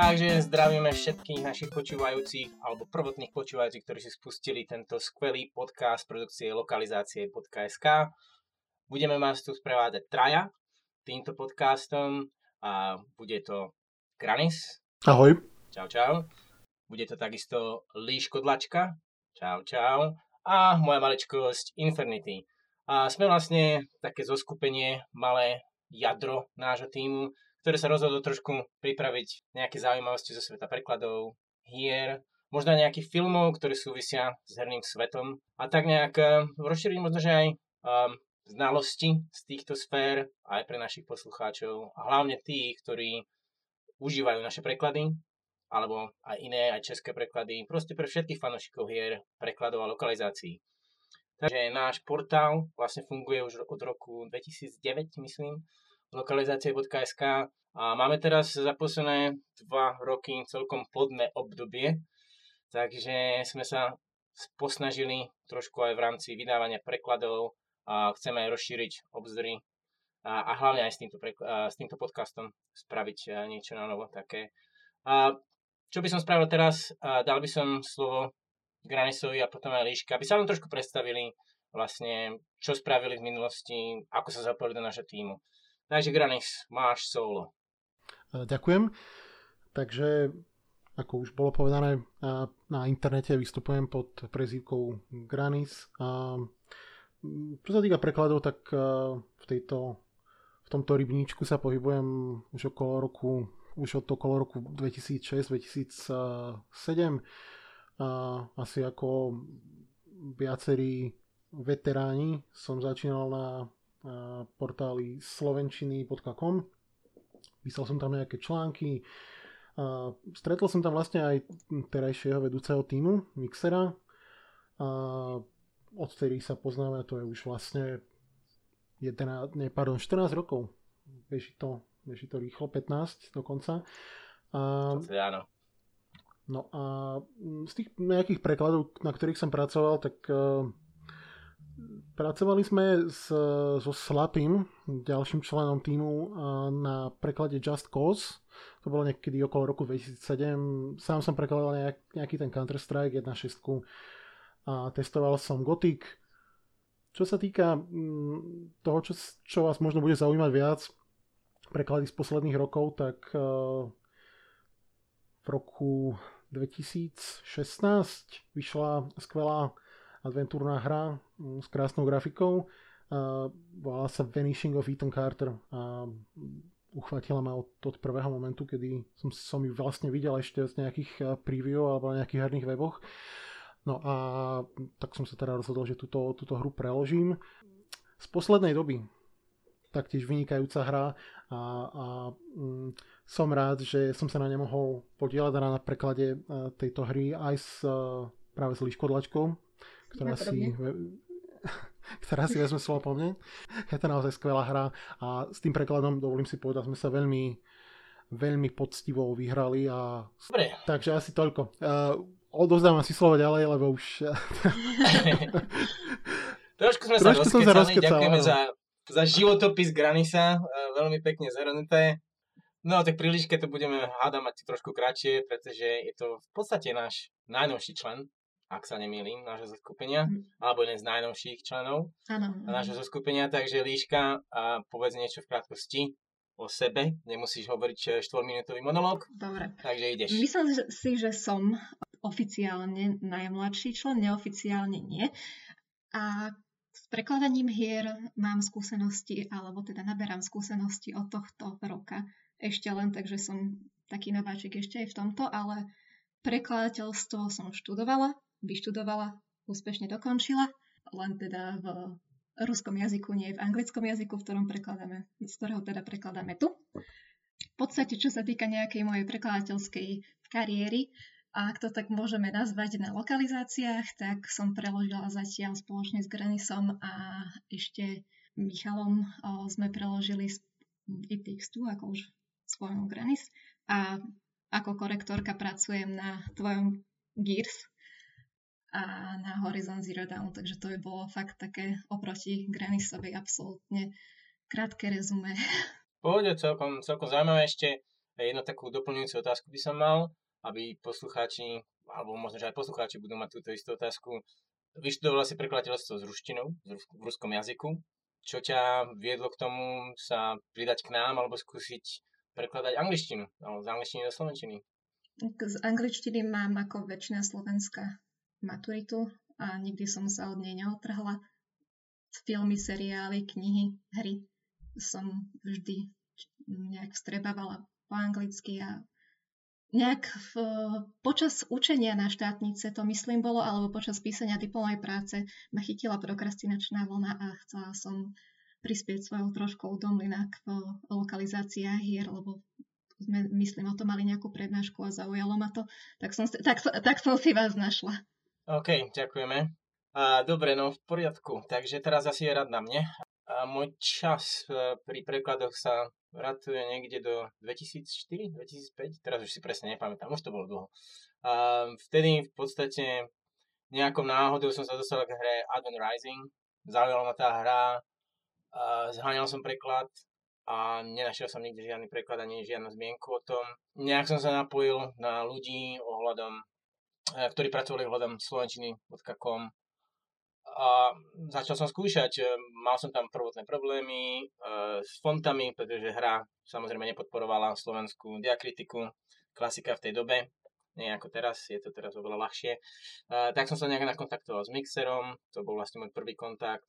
Takže zdravíme všetkých našich počúvajúcich alebo prvotných počúvajúcich, ktorí si spustili tento skvelý podcast produkcie lokalizácie .sk. Budeme vás tu sprevádzať traja týmto podcastom a bude to Granis. Ahoj. Čau, čau. Bude to takisto Líš Kodlačka. Čau, čau. A moja maličkosť Infernity. A sme vlastne také zoskupenie, malé jadro nášho týmu, ktoré sa rozhodlo trošku pripraviť nejaké zaujímavosti zo sveta prekladov, hier, možno nejakých filmov, ktoré súvisia s herným svetom a tak nejak uh, rozšíriť možno, že aj um, znalosti z týchto sfér aj pre našich poslucháčov a hlavne tých, ktorí užívajú naše preklady alebo aj iné, aj české preklady, proste pre všetkých fanúšikov hier, prekladov a lokalizácií. Takže náš portál vlastne funguje už od roku 2009, myslím, lokalizácie.sk a máme teraz za posledné dva roky celkom plodné obdobie, takže sme sa posnažili trošku aj v rámci vydávania prekladov a chceme rozšíriť obzory a, a hlavne aj s týmto, a, s týmto podcastom spraviť niečo na novo také. A čo by som spravil teraz? A, dal by som slovo Granisovi a potom aj Líška, aby sa vám trošku predstavili vlastne, čo spravili v minulosti, ako sa zapojili do našho týmu. Takže Granis, máš solo. E, ďakujem. Takže, ako už bolo povedané, na internete vystupujem pod prezývkou Granis. Čo sa týka prekladov, tak e, v, tejto, v tomto rybníčku sa pohybujem už okolo roku už od okolo roku 2006-2007 asi ako viacerí veteráni som začínal na portáli slovenčiny.com. Písal som tam nejaké články. Stretol som tam vlastne aj terajšieho vedúceho týmu, Mixera. Odtedy sa poznáme, to je už vlastne 11, nie, pardon, 14 rokov. Beží to, beží to rýchlo, 15 dokonca. A, áno. No a z tých nejakých prekladov, na ktorých som pracoval, tak Pracovali sme s, so Slapim, ďalším členom týmu na preklade Just Cause. To bolo niekedy okolo roku 2007. Sám som prekladal nejak, nejaký ten Counter-Strike 1.6 a testoval som Gothic. Čo sa týka mm, toho, čo, čo vás možno bude zaujímať viac, preklady z posledných rokov, tak e, v roku 2016 vyšla skvelá adventúrna hra mm, s krásnou grafikou. Volá sa Vanishing of Ethan Carter a uchvatila ma od, od prvého momentu, kedy som, som ju vlastne videl ešte z nejakých preview alebo na nejakých herných weboch. No a tak som sa teda rozhodol, že túto, túto hru preložím. Z poslednej doby taktiež vynikajúca hra a, a mm, som rád, že som sa na ne mohol podielať na preklade tejto hry aj s, práve s Liškodlačkou, ktorá si, ktorá si vezme slovo po mne. Je to naozaj skvelá hra a s tým prekladom, dovolím si povedať, sme sa veľmi, veľmi poctivo vyhrali a Dobre. takže asi toľko. Uh, odovzdávam si slovo ďalej, lebo už... Trošku sme Trošku sa rozkecali, ďakujeme za, za životopis Granisa, uh, veľmi pekne zhrnuté. No tak príliške to budeme hádať mať trošku kratšie, pretože je to v podstate náš najnovší člen ak sa nemýlim, nášho zoskupenia, mm. alebo jeden z najnovších členov ano, nášho zoskupenia. Takže Líška, a povedz niečo v krátkosti o sebe. Nemusíš hovoriť 4-minútový eh, monológ. Dobre. Takže ideš. Myslím si, že som oficiálne najmladší člen, neoficiálne nie. A s prekladaním hier mám skúsenosti, alebo teda naberám skúsenosti od tohto roka. Ešte len, takže som taký nováčik ešte aj v tomto, ale prekladateľstvo som študovala, vyštudovala, úspešne dokončila, len teda v ruskom jazyku, nie v anglickom jazyku, v ktorom prekladáme, z ktorého teda prekladáme tu. V podstate, čo sa týka nejakej mojej prekladateľskej kariéry, a ak to tak môžeme nazvať na lokalizáciách, tak som preložila zatiaľ spoločne s Granisom a ešte Michalom o, sme preložili z e-textu, ako už spomenul Granis. A ako korektorka pracujem na tvojom Gears, a na Horizon Zero Dawn, takže to by bolo fakt také oproti Granisovi absolútne krátke rezume. Pôjde celkom, celkom zaujímavé ešte. jednu takú doplňujúcu otázku by som mal, aby poslucháči, alebo možno, že aj poslucháči budú mať túto istú otázku. Vyštudovala si prekladateľstvo s ruštinou, v ruskom jazyku. Čo ťa viedlo k tomu sa pridať k nám alebo skúsiť prekladať angličtinu, alebo z angličtiny do slovenčiny? Z angličtiny mám ako väčšina Slovenska maturitu a nikdy som sa od nej neotrhla. Filmy, seriály, knihy, hry som vždy nejak vstrebávala po anglicky a nejak v, počas učenia na štátnice, to myslím bolo, alebo počas písania diplomovej práce ma chytila prokrastinačná vlna a chcela som prispieť svojou troškou do mlyna k lokalizáciách hier, lebo sme, myslím, o tom mali nejakú prednášku a zaujalo ma to, tak som, tak, tak som si vás našla. OK, ďakujeme. A, dobre, no v poriadku. Takže teraz asi je rad na mne. A môj čas e, pri prekladoch sa ratuje niekde do 2004, 2005, teraz už si presne nepamätám, už to bolo dlho. A vtedy v podstate nejakou náhodou som sa dostal k hre Advent Rising, zaujala ma tá hra, zháňal som preklad a nenašiel som nikde žiadny preklad ani žiadnu zmienku o tom. Nejak som sa napojil na ľudí ohľadom, ktorí pracovali ohľadom slovenčiny.com a začal som skúšať. E, mal som tam prvotné problémy e, s fontami, pretože hra samozrejme nepodporovala slovenskú diakritiku, klasika v tej dobe, nie ako teraz, je to teraz oveľa ľahšie. E, tak som sa nejak nakontaktoval s Mixerom, to bol vlastne môj prvý kontakt,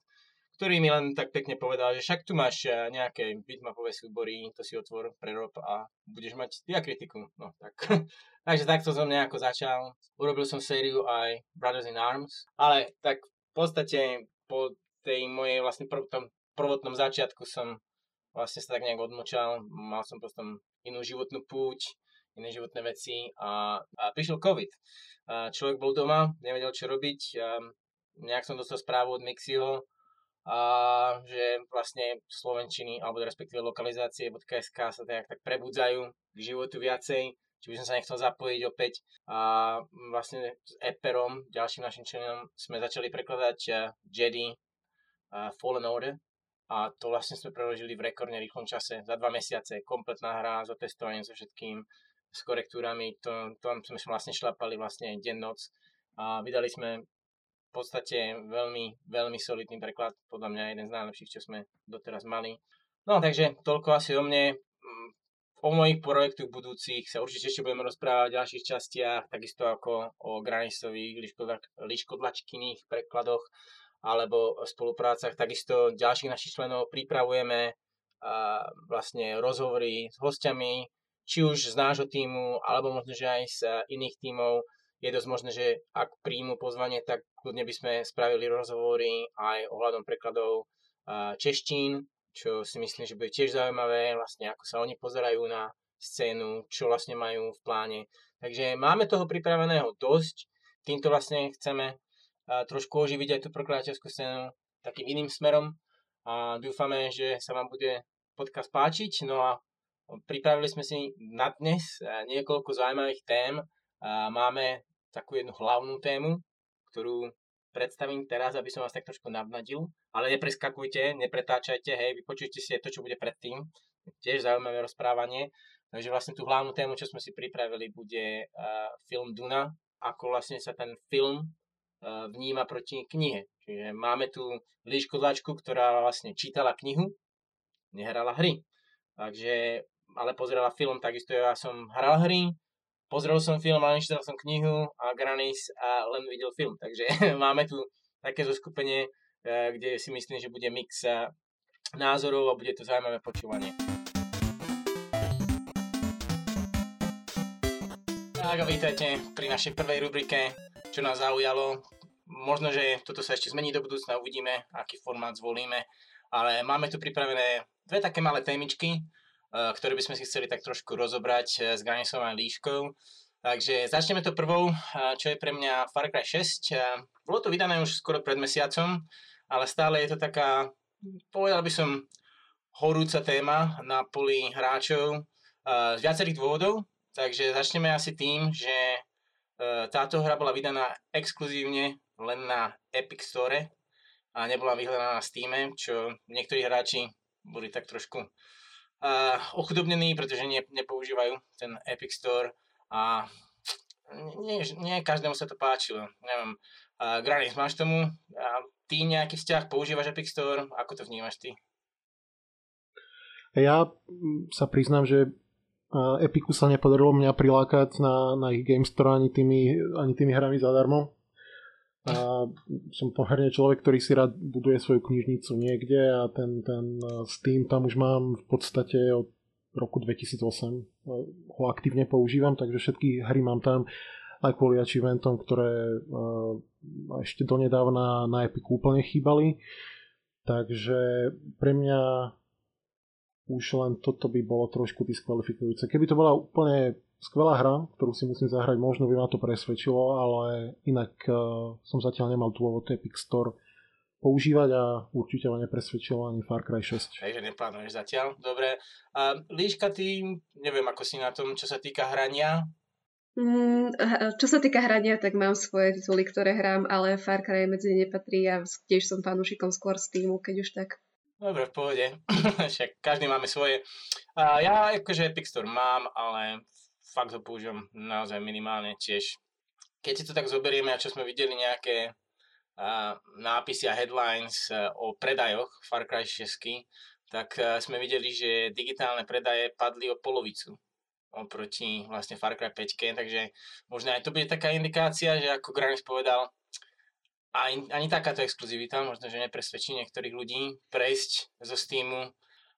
ktorý mi len tak pekne povedal, že však tu máš nejaké bitmapové súbory, to si otvor, prerob a budeš mať diakritiku. No tak. Takže takto som nejako začal. Urobil som sériu aj Brothers in Arms, ale tak v podstate po tej mojej vlastne prv, tom prvotnom začiatku som vlastne sa tak nejak odmočal, mal som potom inú životnú púť, iné životné veci a, a prišiel COVID. A človek bol doma, nevedel čo robiť, a nejak som dostal správu od Mixiho, a že vlastne slovenčiny, alebo respektíve lokalizácie.sk sa nejak tak prebudzajú k životu viacej, či by som sa nechcel zapojiť opäť. A vlastne s Eperom, ďalším našim členom, sme začali prekladať eh, Jedi uh, Fallen Order. A to vlastne sme preložili v rekordne rýchlom čase, za dva mesiace, kompletná hra, s otestovaním so všetkým, s korektúrami, to, to sme vlastne šlapali vlastne deň, noc. A vydali sme v podstate veľmi, veľmi solidný preklad, podľa mňa jeden z najlepších, čo sme doteraz mali. No takže toľko asi o mne o mojich projektoch budúcich sa určite ešte budeme rozprávať v ďalších častiach, takisto ako o granisových liškodlačkyných prekladoch alebo spoluprácach. Takisto ďalších našich členov pripravujeme a vlastne rozhovory s hostiami, či už z nášho týmu, alebo možno, že aj z iných tímov. Je dosť možné, že ak príjmu pozvanie, tak kľudne by sme spravili rozhovory aj ohľadom prekladov češtín, čo si myslím, že bude tiež zaujímavé, vlastne ako sa oni pozerajú na scénu, čo vlastne majú v pláne. Takže máme toho pripraveného dosť, týmto vlastne chceme trošku oživiť aj tú prokladateľskú scénu takým iným smerom a dúfame, že sa vám bude podcast páčiť. No a pripravili sme si na dnes niekoľko zaujímavých tém. Máme takú jednu hlavnú tému, ktorú predstavím teraz, aby som vás tak trošku navnadil, ale nepreskakujte, nepretáčajte, hej, vypočujte si aj to, čo bude predtým, tiež zaujímavé rozprávanie. Takže vlastne tú hlavnú tému, čo sme si pripravili, bude uh, film Duna, ako vlastne sa ten film uh, vníma proti knihe. Čiže máme tu líškodlačku, ktorá vlastne čítala knihu, nehrala hry. Takže, ale pozerala film, takisto ja som hral hry, pozrel som film, ale nečítal som knihu a Granis a len videl film. Takže máme tu také zoskupenie, e, kde si myslím, že bude mix e, názorov a bude to zaujímavé počúvanie. Tak a vítajte pri našej prvej rubrike, čo nás zaujalo. Možno, že toto sa ešte zmení do budúcna, uvidíme, aký formát zvolíme. Ale máme tu pripravené dve také malé témičky, Eh, ktoré by sme si chceli tak trošku rozobrať eh, s Granisom a Líškou. Takže začneme to prvou, eh, čo je pre mňa Far Cry 6. Bolo to vydané už skoro pred mesiacom, ale stále je to taká, povedal by som, horúca téma na poli hráčov z viacerých dôvodov. Takže začneme asi tým, že táto hra bola vydaná exkluzívne len na Epic Store a nebola vyhľadaná na Steam, čo niektorí hráči boli tak trošku uh, ochudobnení, pretože ne, nepoužívajú ten Epic Store a nie, nie každému sa to páčilo. Neviem, uh, Granis, máš tomu uh, ty nejaký vzťah, používaš Epic Store, ako to vnímaš ty? Ja sa priznám, že Epiku sa nepodarilo mňa prilákať na, na ich Game Store ani tými, ani tými hrami zadarmo. A som pomerne človek, ktorý si rád buduje svoju knižnicu niekde a ten, ten Steam tam už mám v podstate od roku 2008 ho aktívne používam, takže všetky hry mám tam aj kvôli achievementom, ktoré ešte donedávna na Epiku úplne chýbali. Takže pre mňa už len toto by bolo trošku diskvalifikujúce. Keby to bola úplne skvelá hra, ktorú si musím zahrať, možno by ma to presvedčilo, ale inak uh, som zatiaľ nemal dôvod Epic Store používať a určite ma nepresvedčilo ani Far Cry 6. Takže neplánuješ zatiaľ, dobre. A Líška, ty, neviem ako si na tom, čo sa týka hrania, Mm, čo sa týka hrania, tak mám svoje tituly, ktoré hrám, ale Far Cry medzi ne nepatrí a tiež som fanúšikom skôr Steamu, keď už tak. Dobre, v pohode. Však každý máme svoje. A ja akože Epic Store mám, ale fakt ho používam naozaj minimálne tiež. Keď si to tak zoberieme a čo sme videli nejaké a, nápisy a headlines a, o predajoch Far Cry 6, tak a, sme videli, že digitálne predaje padli o polovicu oproti vlastne Far Cry 5, takže možno aj to bude taká indikácia, že ako Granis povedal, ani, ani takáto exkluzivita možno, že nepresvedčí niektorých ľudí prejsť zo Steamu,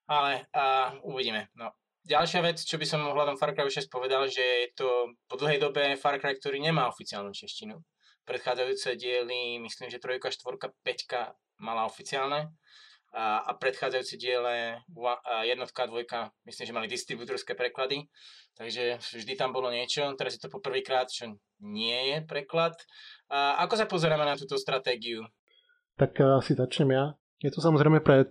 ale a, uvidíme. No. Ďalšia vec, čo by som ohľadom Far Cry 6 povedal, že je to po dlhej dobe Far Cry, ktorý nemá oficiálnu češtinu. Predchádzajúce diely, myslím, že trojka, štvorka, peťka mala oficiálne a, a predchádzajúce diele jednotka, dvojka, myslím, že mali distribútorské preklady, takže vždy tam bolo niečo. Teraz je to poprvýkrát, čo nie je preklad. A ako sa pozeráme na túto stratégiu? Tak eh, asi začnem ja. Je to samozrejme pre,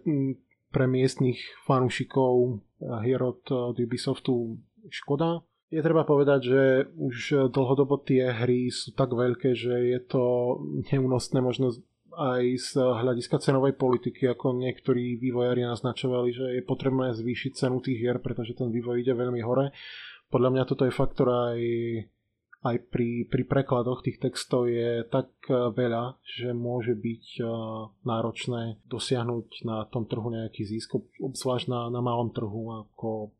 pre miestnych fanúšikov hier od, od Ubisoftu škoda. Je treba povedať, že už dlhodobo tie hry sú tak veľké, že je to neúnosné možno aj z hľadiska cenovej politiky, ako niektorí vývojári naznačovali, že je potrebné zvýšiť cenu tých hier, pretože ten vývoj ide veľmi hore. Podľa mňa toto je faktor aj aj pri, pri prekladoch tých textov je tak e, veľa, že môže byť e, náročné dosiahnuť na tom trhu nejaký zisk, obzvlášť na, na malom trhu ako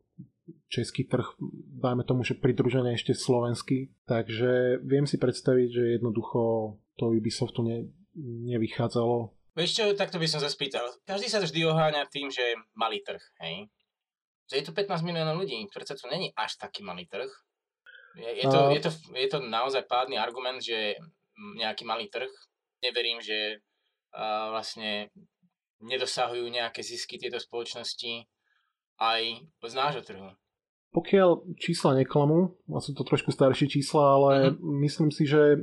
český trh, dajme tomu, že pridružený ešte slovenský. Takže viem si predstaviť, že jednoducho to Ubisoftu ne, nevychádzalo. Vieš čo, takto by som sa spýtal. Každý sa vždy oháňa tým, že malý trh, hej? Že je tu 15 miliónov ľudí, predsa to není až taký malý trh. Je, je, to, je, to, je to naozaj pádny argument, že nejaký malý trh, neverím, že uh, vlastne nedosahujú nejaké zisky tieto spoločnosti aj z nášho trhu. Pokiaľ čísla neklamú, a sú to trošku staršie čísla, ale uh-huh. myslím si, že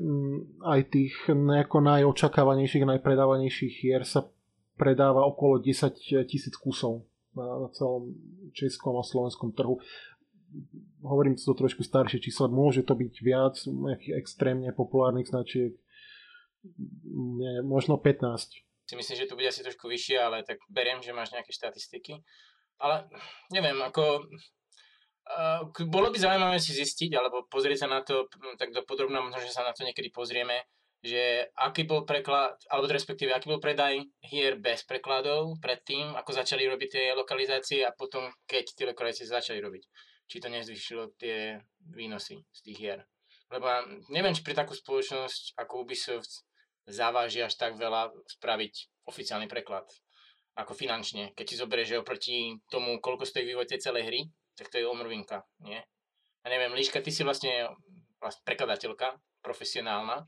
aj tých nejako najočakávanejších, najpredávanejších hier sa predáva okolo 10 tisíc kusov na, na celom českom a slovenskom trhu hovorím to trošku staršie čísla, môže to byť viac nejakých extrémne populárnych značiek, nie, možno 15. Si myslím, že to bude asi trošku vyššie, ale tak beriem, že máš nejaké štatistiky. Ale neviem, ako uh, bolo by zaujímavé si zistiť, alebo pozrieť sa na to tak do podrobná, možno, že sa na to niekedy pozrieme, že aký bol preklad, alebo respektíve aký bol predaj hier bez prekladov predtým, ako začali robiť tie lokalizácie a potom, keď tie lokalizácie začali robiť či to nezvyšilo tie výnosy z tých hier. Lebo neviem, či pre takú spoločnosť ako Ubisoft závaží až tak veľa spraviť oficiálny preklad ako finančne. Keď si zoberieš, že oproti tomu, koľko stojí vývoj tej celej hry, tak to je omrvinka, nie? A neviem, Líška, ty si vlastne, vlastne prekladateľka, profesionálna.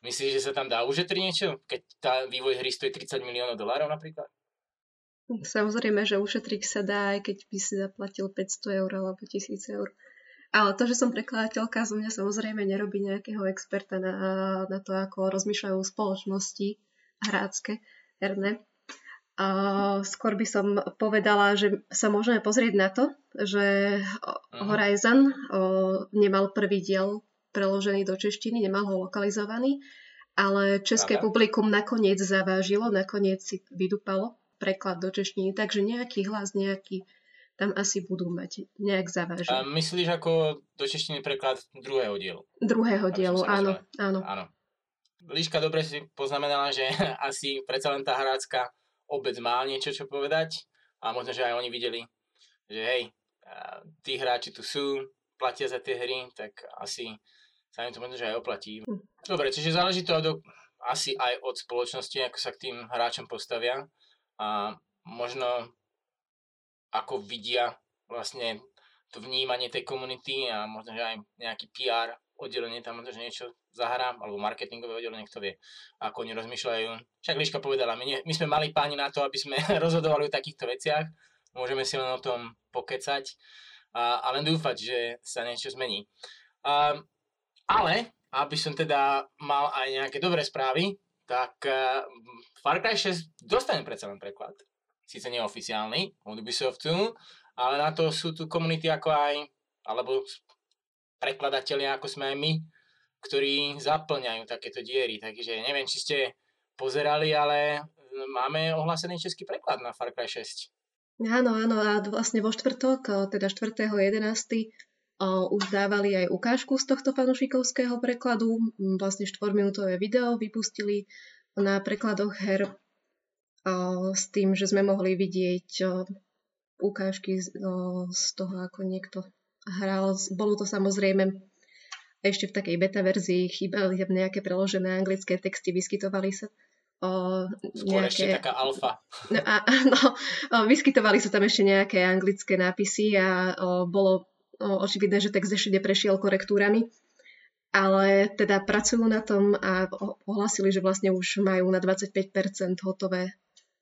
Myslíš, že sa tam dá ušetriť niečo, keď tá vývoj hry stojí 30 miliónov dolárov napríklad? Samozrejme, že ušetriť sa dá, aj keď by si zaplatil 500 eur alebo 1000 eur. Ale to, že som prekladateľka, zo mňa samozrejme nerobí nejakého experta na, na to, ako rozmýšľajú spoločnosti hrácké, herné. A skôr by som povedala, že sa môžeme pozrieť na to, že mhm. Horizon nemal prvý diel preložený do češtiny, nemal ho lokalizovaný, ale české publikum nakoniec zavážilo, nakoniec si vydupalo preklad do češtiny, takže nejaký hlas, nejaký tam asi budú mať nejak zavážiť. A myslíš ako do češtiny preklad druhého dielu? Druhého dielu, áno, áno. áno. Líška dobre si poznamenala, že asi predsa len tá hrácka obec má niečo čo povedať a možno, že aj oni videli, že hej, tí hráči tu sú, platia za tie hry, tak asi sa im to možno, že aj oplatí. Hm. Dobre, čiže záleží to od, asi aj od spoločnosti, ako sa k tým hráčom postavia a možno ako vidia vlastne to vnímanie tej komunity a možno, že aj nejaký PR oddelenie tam možno, že niečo zahrá, alebo marketingové oddelenie, kto vie, ako oni rozmýšľajú. Však Liška povedala, my, nie, my sme mali páni na to, aby sme rozhodovali o takýchto veciach, môžeme si len o tom pokecať a, a len dúfať, že sa niečo zmení. A, ale, aby som teda mal aj nejaké dobré správy, tak uh, Far Cry 6 dostane predsa len preklad síce neoficiálny od Ubisoftu, ale na to sú tu komunity ako aj, alebo prekladatelia ako sme aj my, ktorí zaplňajú takéto diery. Takže neviem, či ste pozerali, ale máme ohlásený český preklad na Far Cry 6. Áno, áno, a vlastne vo štvrtok, teda 4.11. už dávali aj ukážku z tohto fanušikovského prekladu, vlastne 4-minútové video vypustili na prekladoch her s tým, že sme mohli vidieť ukážky z toho, ako niekto hral. Bolo to samozrejme ešte v takej beta verzii, chýbali tam nejaké preložené anglické texty, vyskytovali sa o, Skôr nejaké... ešte taká alfa. No, a, no, o, vyskytovali sa tam ešte nejaké anglické nápisy a o, bolo očividné, že text ešte neprešiel korektúrami ale teda pracujú na tom a ohlasili, že vlastne už majú na 25% hotové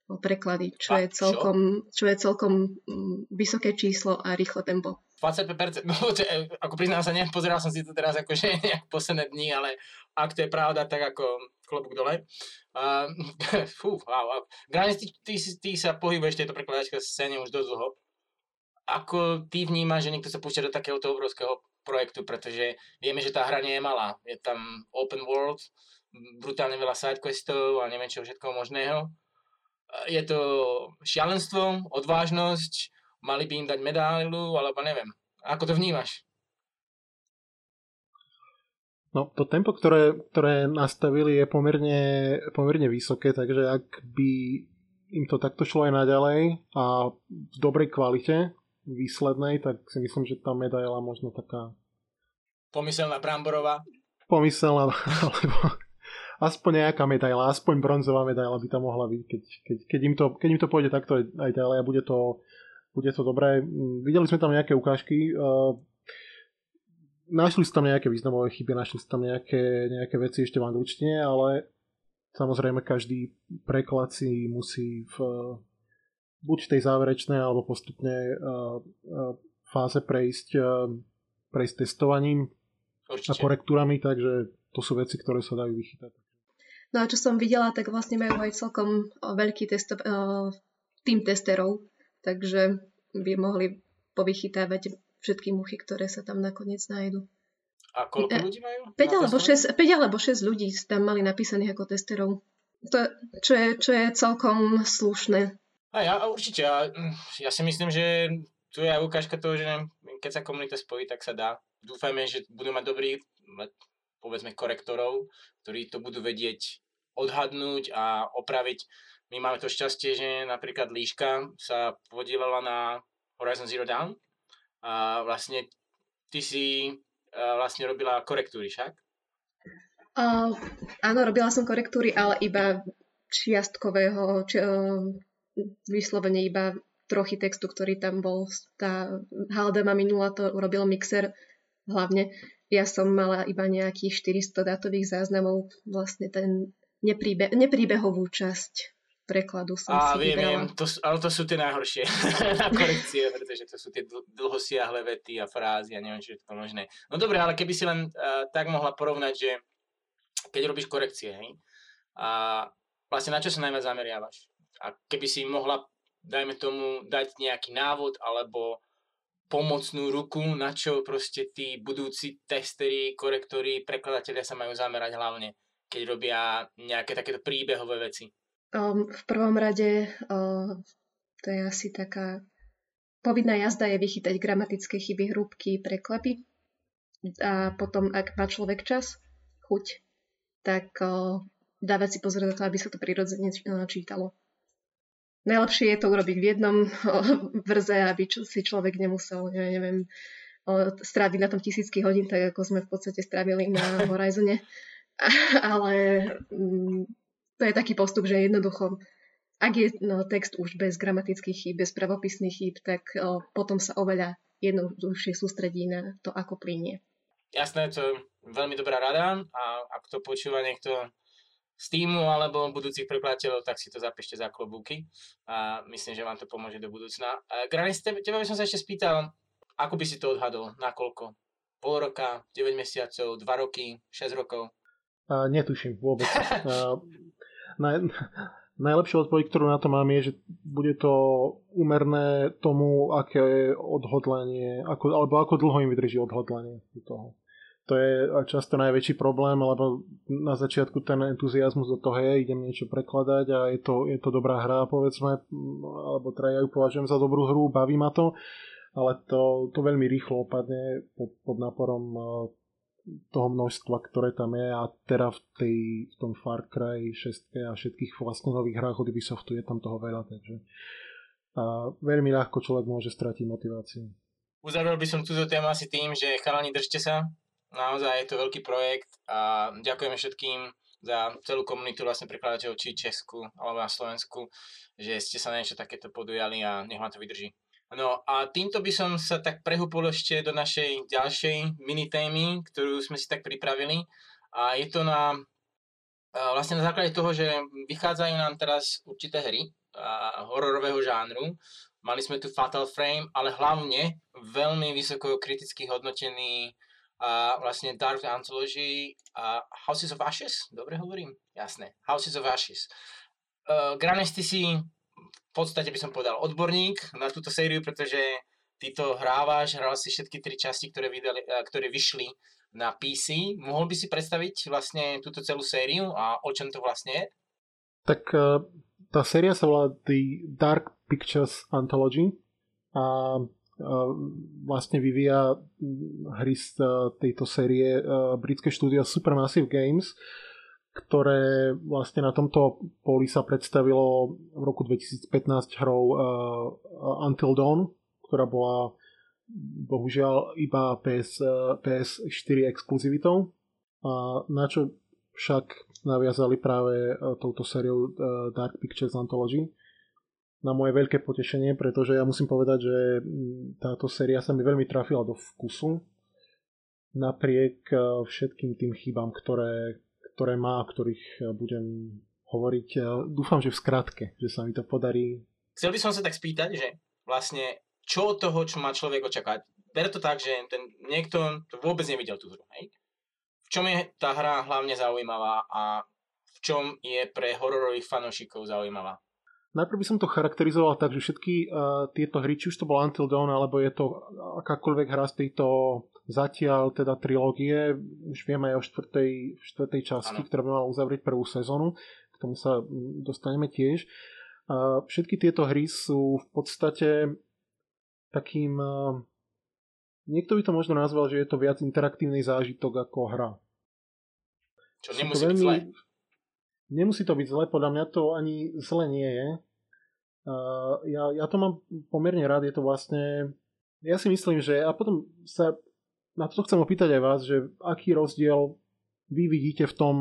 preklady, čo, a, je celkom, čo? čo je celkom mm, vysoké číslo a rýchle tempo. 25%, no to je, ako priznám sa, nepozeral som si to teraz akože nejak posledné dni, ale ak to je pravda, tak ako klobúk dole. Uh, fú, wow, wow. Grane, ty, ty, ty sa pohybuješ v tejto prekladačke scéne už dosť dlho. Ako ty vnímaš, že niekto sa púšťa do takéhoto obrovského projektu, pretože vieme, že tá hra nie je malá. Je tam open world, brutálne veľa sidequestov a neviem čo všetko možného je to šialenstvo, odvážnosť, mali by im dať medailu, alebo neviem. Ako to vnímaš? No, to tempo, ktoré, ktoré nastavili, je pomerne, pomerne vysoké, takže ak by im to takto šlo aj naďalej a v dobrej kvalite výslednej, tak si myslím, že tá medaila možno taká... Pomyselná Bramborová? Pomyselná, alebo aspoň nejaká medaila, aspoň bronzová medaila by tam mohla byť, keď, keď, keď, im, to, keď im to pôjde takto aj ďalej a bude to, bude to dobré. Videli sme tam nejaké ukážky, uh, našli sa tam nejaké významové chyby, našli sa tam nejaké, nejaké veci ešte v angličtine, ale samozrejme každý preklad si musí v, buď v tej záverečnej alebo postupne uh, uh, fáze prejsť, uh, prejsť testovaním Určite. a korektúrami, takže to sú veci, ktoré sa dajú vychytať. No a čo som videla, tak vlastne majú aj celkom veľký testo, tým testerov, takže by mohli povychytávať všetky muchy, ktoré sa tam nakoniec nájdu. A koľko ľudí majú? 5 alebo, 6, 5 alebo 6 ľudí tam mali napísaných ako testerov. To, čo, je, čo je celkom slušné. A ja určite. Ja, ja si myslím, že tu je aj ukážka toho, že keď sa komunita spojí, tak sa dá. Dúfajme, že budú mať dobrý povedzme korektorov, ktorí to budú vedieť odhadnúť a opraviť. My máme to šťastie, že napríklad Líška sa podielala na Horizon Zero Dawn a vlastne ty si vlastne robila korektúry, však? Uh, áno, robila som korektúry, ale iba čiastkového, či, uh, vyslovene iba trochy textu, ktorý tam bol. Tá ma minula to urobil mixer hlavne. Ja som mala iba nejakých 400 dátových záznamov, vlastne ten nepríbe- nepríbehovú časť prekladu som a, si viem, viem, to, ale to sú tie najhoršie na korekcie, pretože to sú tie dl- dlhosiahle vety a frázy a neviem, či je to možné. No dobre, ale keby si len uh, tak mohla porovnať, že keď robíš korekcie, hej, a vlastne na čo sa najviac zameriavaš? A keby si mohla, dajme tomu, dať nejaký návod alebo pomocnú ruku, na čo proste tí budúci testery, korektory, prekladatelia sa majú zamerať hlavne, keď robia nejaké takéto príbehové veci? Um, v prvom rade uh, to je asi taká povinná jazda je vychytať gramatické chyby, hrúbky, preklepy a potom, ak má človek čas, chuť, tak uh, dávať si pozor na to, aby sa to prirodzene čítalo. Najlepšie je to urobiť v jednom vrze, aby si človek nemusel, ja neviem, stráviť na tom tisícky hodín, tak ako sme v podstate strávili na Horizone. Ale mm, to je taký postup, že jednoducho, ak je no, text už bez gramatických chýb, bez pravopisných chýb, tak o, potom sa oveľa jednoduchšie sústredí na to, ako plinie. Jasné, to je veľmi dobrá rada a ak to počúva niekto z týmu alebo budúcich prekladateľov, tak si to zapíšte za klobúky a myslím, že vám to pomôže do budúcna. Granis, teba by som sa ešte spýtal, ako by si to odhadol? Na koľko? Pol roka, 9 mesiacov, 2 roky, 6 rokov? Uh, netuším vôbec. uh, naj, najlepšia odpoveď, ktorú na to mám, je, že bude to umerné tomu, aké odhodlanie, ako, alebo ako dlho im vydrží odhodlanie toho. To je často najväčší problém, lebo na začiatku ten entuziasmus do toho je, idem niečo prekladať a je to, je to dobrá hra, povedzme, alebo teda ja ju považujem za dobrú hru, baví ma to. Ale to, to veľmi rýchlo opadne pod, pod náporom eh, toho množstva, ktoré tam je. A teda v, tej, v tom Far Cry 6 a všetkých vlastne nových hrách od Ubisoftu je tam toho veľa, takže a veľmi ľahko človek môže stratiť motiváciu. Uzavrel by som túto tému asi tým, že chalani držte sa, naozaj je to veľký projekt a ďakujeme všetkým za celú komunitu vlastne prekladateľov či Česku alebo na Slovensku, že ste sa na niečo takéto podujali a nech vám to vydrží. No a týmto by som sa tak prehúpol ešte do našej ďalšej mini témy, ktorú sme si tak pripravili. A je to na, vlastne na základe toho, že vychádzajú nám teraz určité hry hororového žánru. Mali sme tu Fatal Frame, ale hlavne veľmi vysoko kriticky hodnotený a vlastne Dark Anthology a Houses of Ashes, dobre hovorím? Jasné, Houses of Ashes. Uh, Granes, si podstate by som povedal odborník na túto sériu, pretože ty to hrávaš, hral si všetky tri časti, ktoré, vydali, eh, ktoré vyšli na PC. Mohol by si predstaviť vlastne túto celú sériu a o čom to vlastne je? Tak eh, tá séria sa volá The Dark Pictures Anthology a vlastne vyvíja hry z tejto série britské štúdio Supermassive Games ktoré vlastne na tomto poli sa predstavilo v roku 2015 hrou uh, Until Dawn, ktorá bola bohužiaľ iba PS, uh, PS4 exkluzivitou. Na čo však naviazali práve touto sériou Dark Pictures Anthology. Na moje veľké potešenie, pretože ja musím povedať, že táto séria sa mi veľmi trafila do vkusu napriek všetkým tým chybám, ktoré, ktoré má, o ktorých e, budem hovoriť. E, dúfam, že v skratke, že sa mi to podarí. Chcel by som sa tak spýtať, že vlastne čo od toho, čo má človek očakávať? Ber to tak, že ten, niekto to vôbec nevidel tú hru. Hej? V čom je tá hra hlavne zaujímavá a v čom je pre hororových fanúšikov zaujímavá? Najprv by som to charakterizoval tak, že všetky uh, tieto hry, či už to bolo Until Dawn, alebo je to akákoľvek hra z tejto Zatiaľ teda trilógie, už vieme aj o štvrtej, štvrtej časti, ano. ktorá by mala uzavrieť prvú sezónu, k tomu sa mm, dostaneme tiež. A všetky tieto hry sú v podstate takým... Niekto by to možno nazval, že je to viac interaktívny zážitok ako hra. Čo nemusí veľmi, byť zle. Nemusí to byť zle, podľa mňa to ani zle nie je. ja, ja to mám pomerne rád, je to vlastne... Ja si myslím, že... A potom sa na to chcem opýtať aj vás, že aký rozdiel vy vidíte v tom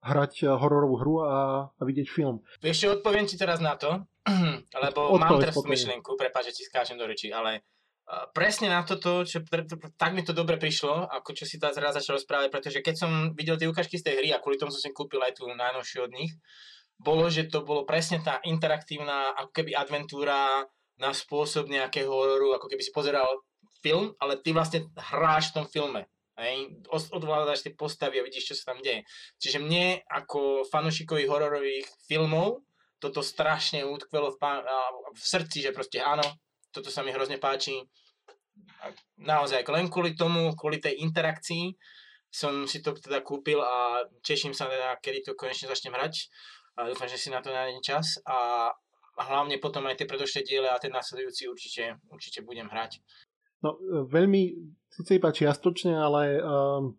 hrať hororovú hru a, a vidieť film. Ešte odpoviem ti teraz na to, lebo Odpoveď, mám teraz tú myšlienku, prepáč, že ti skáčem do reči, ale uh, presne na toto, čo, tak mi to dobre prišlo, ako čo si teraz raz začal rozprávať, pretože keď som videl tie ukážky z tej hry a kvôli tomu som si kúpil aj tú najnovšiu od nich, bolo, že to bolo presne tá interaktívna ako keby adventúra na spôsob nejakého hororu, ako keby si pozeral film, ale ty vlastne hráš v tom filme. Hej, odvládaš tie postavy a vidíš, čo sa tam deje. Čiže mne ako fanúšikovi hororových filmov toto strašne utkvelo v, pá- v srdci, že proste áno, toto sa mi hrozne páči. A naozaj, len kvôli tomu, kvôli tej interakcii som si to teda kúpil a teším sa teda, kedy to konečne začnem hrať. A dúfam, že si na to nájdem čas. A, hlavne potom aj tie predošlé diele a ten následujúci určite, určite budem hrať. No, veľmi, síce iba čiastočne, ale um,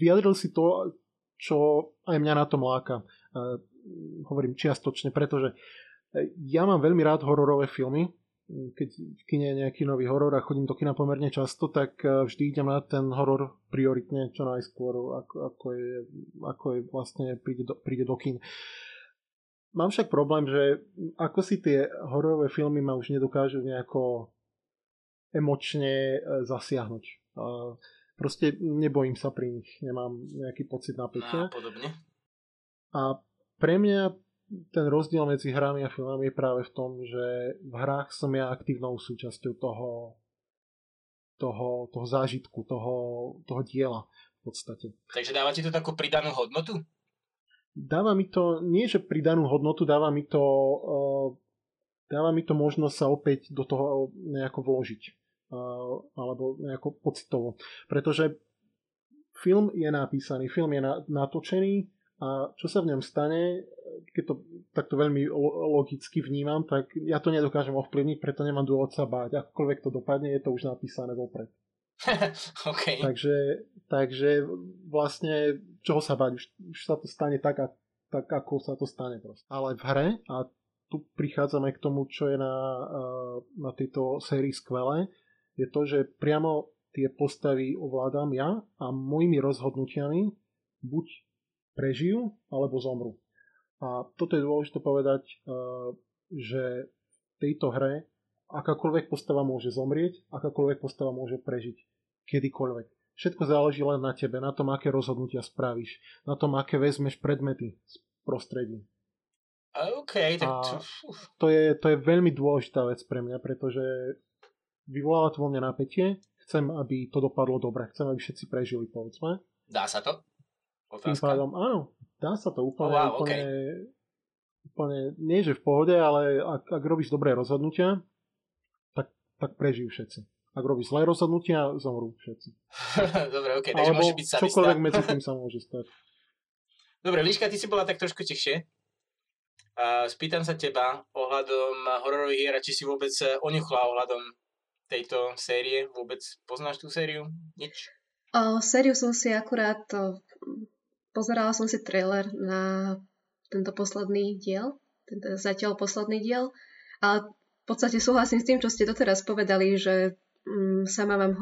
vyjadril si to, čo aj mňa na tom láka. Uh, hovorím čiastočne, pretože ja mám veľmi rád hororové filmy, keď v kine je nejaký nový horor a chodím do kina pomerne často, tak e, vždy idem na ten horor prioritne čo najskôr, ako, ako, je, ako je vlastne príde do, príde do kin. Mám však problém, že ako si tie hororové filmy ma už nedokážu nejako emočne e, zasiahnuť. Proste nebojím sa pri nich, nemám nejaký pocit napätia. A podobne. A pre mňa ten rozdiel medzi hrami a filmami je práve v tom, že v hrách som ja aktívnou súčasťou toho, toho, toho zážitku, toho, toho diela v podstate. Takže dáva ti to takú pridanú hodnotu? Dáva mi to, nie že pridanú hodnotu, dáva mi to, uh, dáva mi to možnosť sa opäť do toho nejako vložiť. Uh, alebo nejako pocitovo. Pretože film je napísaný, film je na, natočený a čo sa v ňom stane, keď to takto veľmi logicky vnímam, tak ja to nedokážem ovplyvniť, preto nemám dôvod sa báť. Akokoľvek to dopadne, je to už napísané vopred. okay. takže, takže vlastne čoho sa báť? Už, už sa to stane tak, a, tak ako sa to stane proste. Ale v hre, a tu prichádzame k tomu, čo je na, na tejto sérii skvelé, je to, že priamo tie postavy ovládam ja a mojimi rozhodnutiami buď prežijú alebo zomru. A toto je dôležité povedať, eh, že v tejto hre akákoľvek postava môže zomrieť, akákoľvek postava môže prežiť. Kedykoľvek. Všetko záleží len na tebe, na tom, aké rozhodnutia spravíš, na tom, aké vezmeš predmety z prostredí. OK, tak to... to, je, to je veľmi dôležitá vec pre mňa, pretože vyvoláva to vo mňa napätie, chcem, aby to dopadlo dobre, chcem, aby všetci prežili, povedzme. Dá sa to? Otázka. Tým pádom, áno, Dá sa to úplne, oh, wow, úplne, okay. úplne, nie že v pohode, ale ak, ak robíš dobré rozhodnutia, tak, tak prežijú všetci. Ak robíš zlé rozhodnutia, zomrú všetci. Dobre, ok, takže Alebo môže byť sa čokoľvek medzi tým sa môže stať. Dobre, Líška, ty si bola tak trošku tichšie. Uh, spýtam sa teba ohľadom hororových hier a či si vôbec eh, oňuchla ohľadom tejto série. Vôbec poznáš tú sériu? Nič? Uh, sériu som si akurát uh, Pozerala som si trailer na tento posledný diel, tento zatiaľ posledný diel a v podstate súhlasím s tým, čo ste doteraz povedali, že mm, sama mám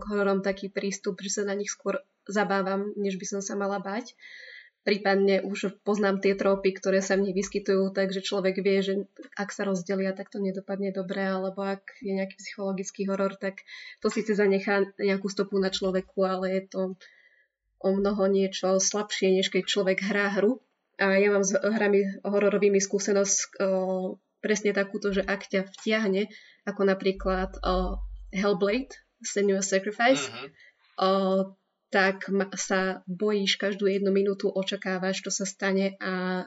k hororom taký prístup, že sa na nich skôr zabávam, než by som sa mala bať. Prípadne už poznám tie trópy, ktoré sa v nich vyskytujú, takže človek vie, že ak sa rozdelia, tak to nedopadne dobre, alebo ak je nejaký psychologický horor, tak to síce zanechá nejakú stopu na človeku, ale je to o mnoho niečo slabšie, než keď človek hrá hru. A ja mám s hrami hororovými skúsenosť o, presne takúto, že ak ťa vtiahne, ako napríklad o, Hellblade, Senua's Sacrifice, uh-huh. o, tak ma, sa bojíš každú jednu minútu, očakávaš, čo sa stane a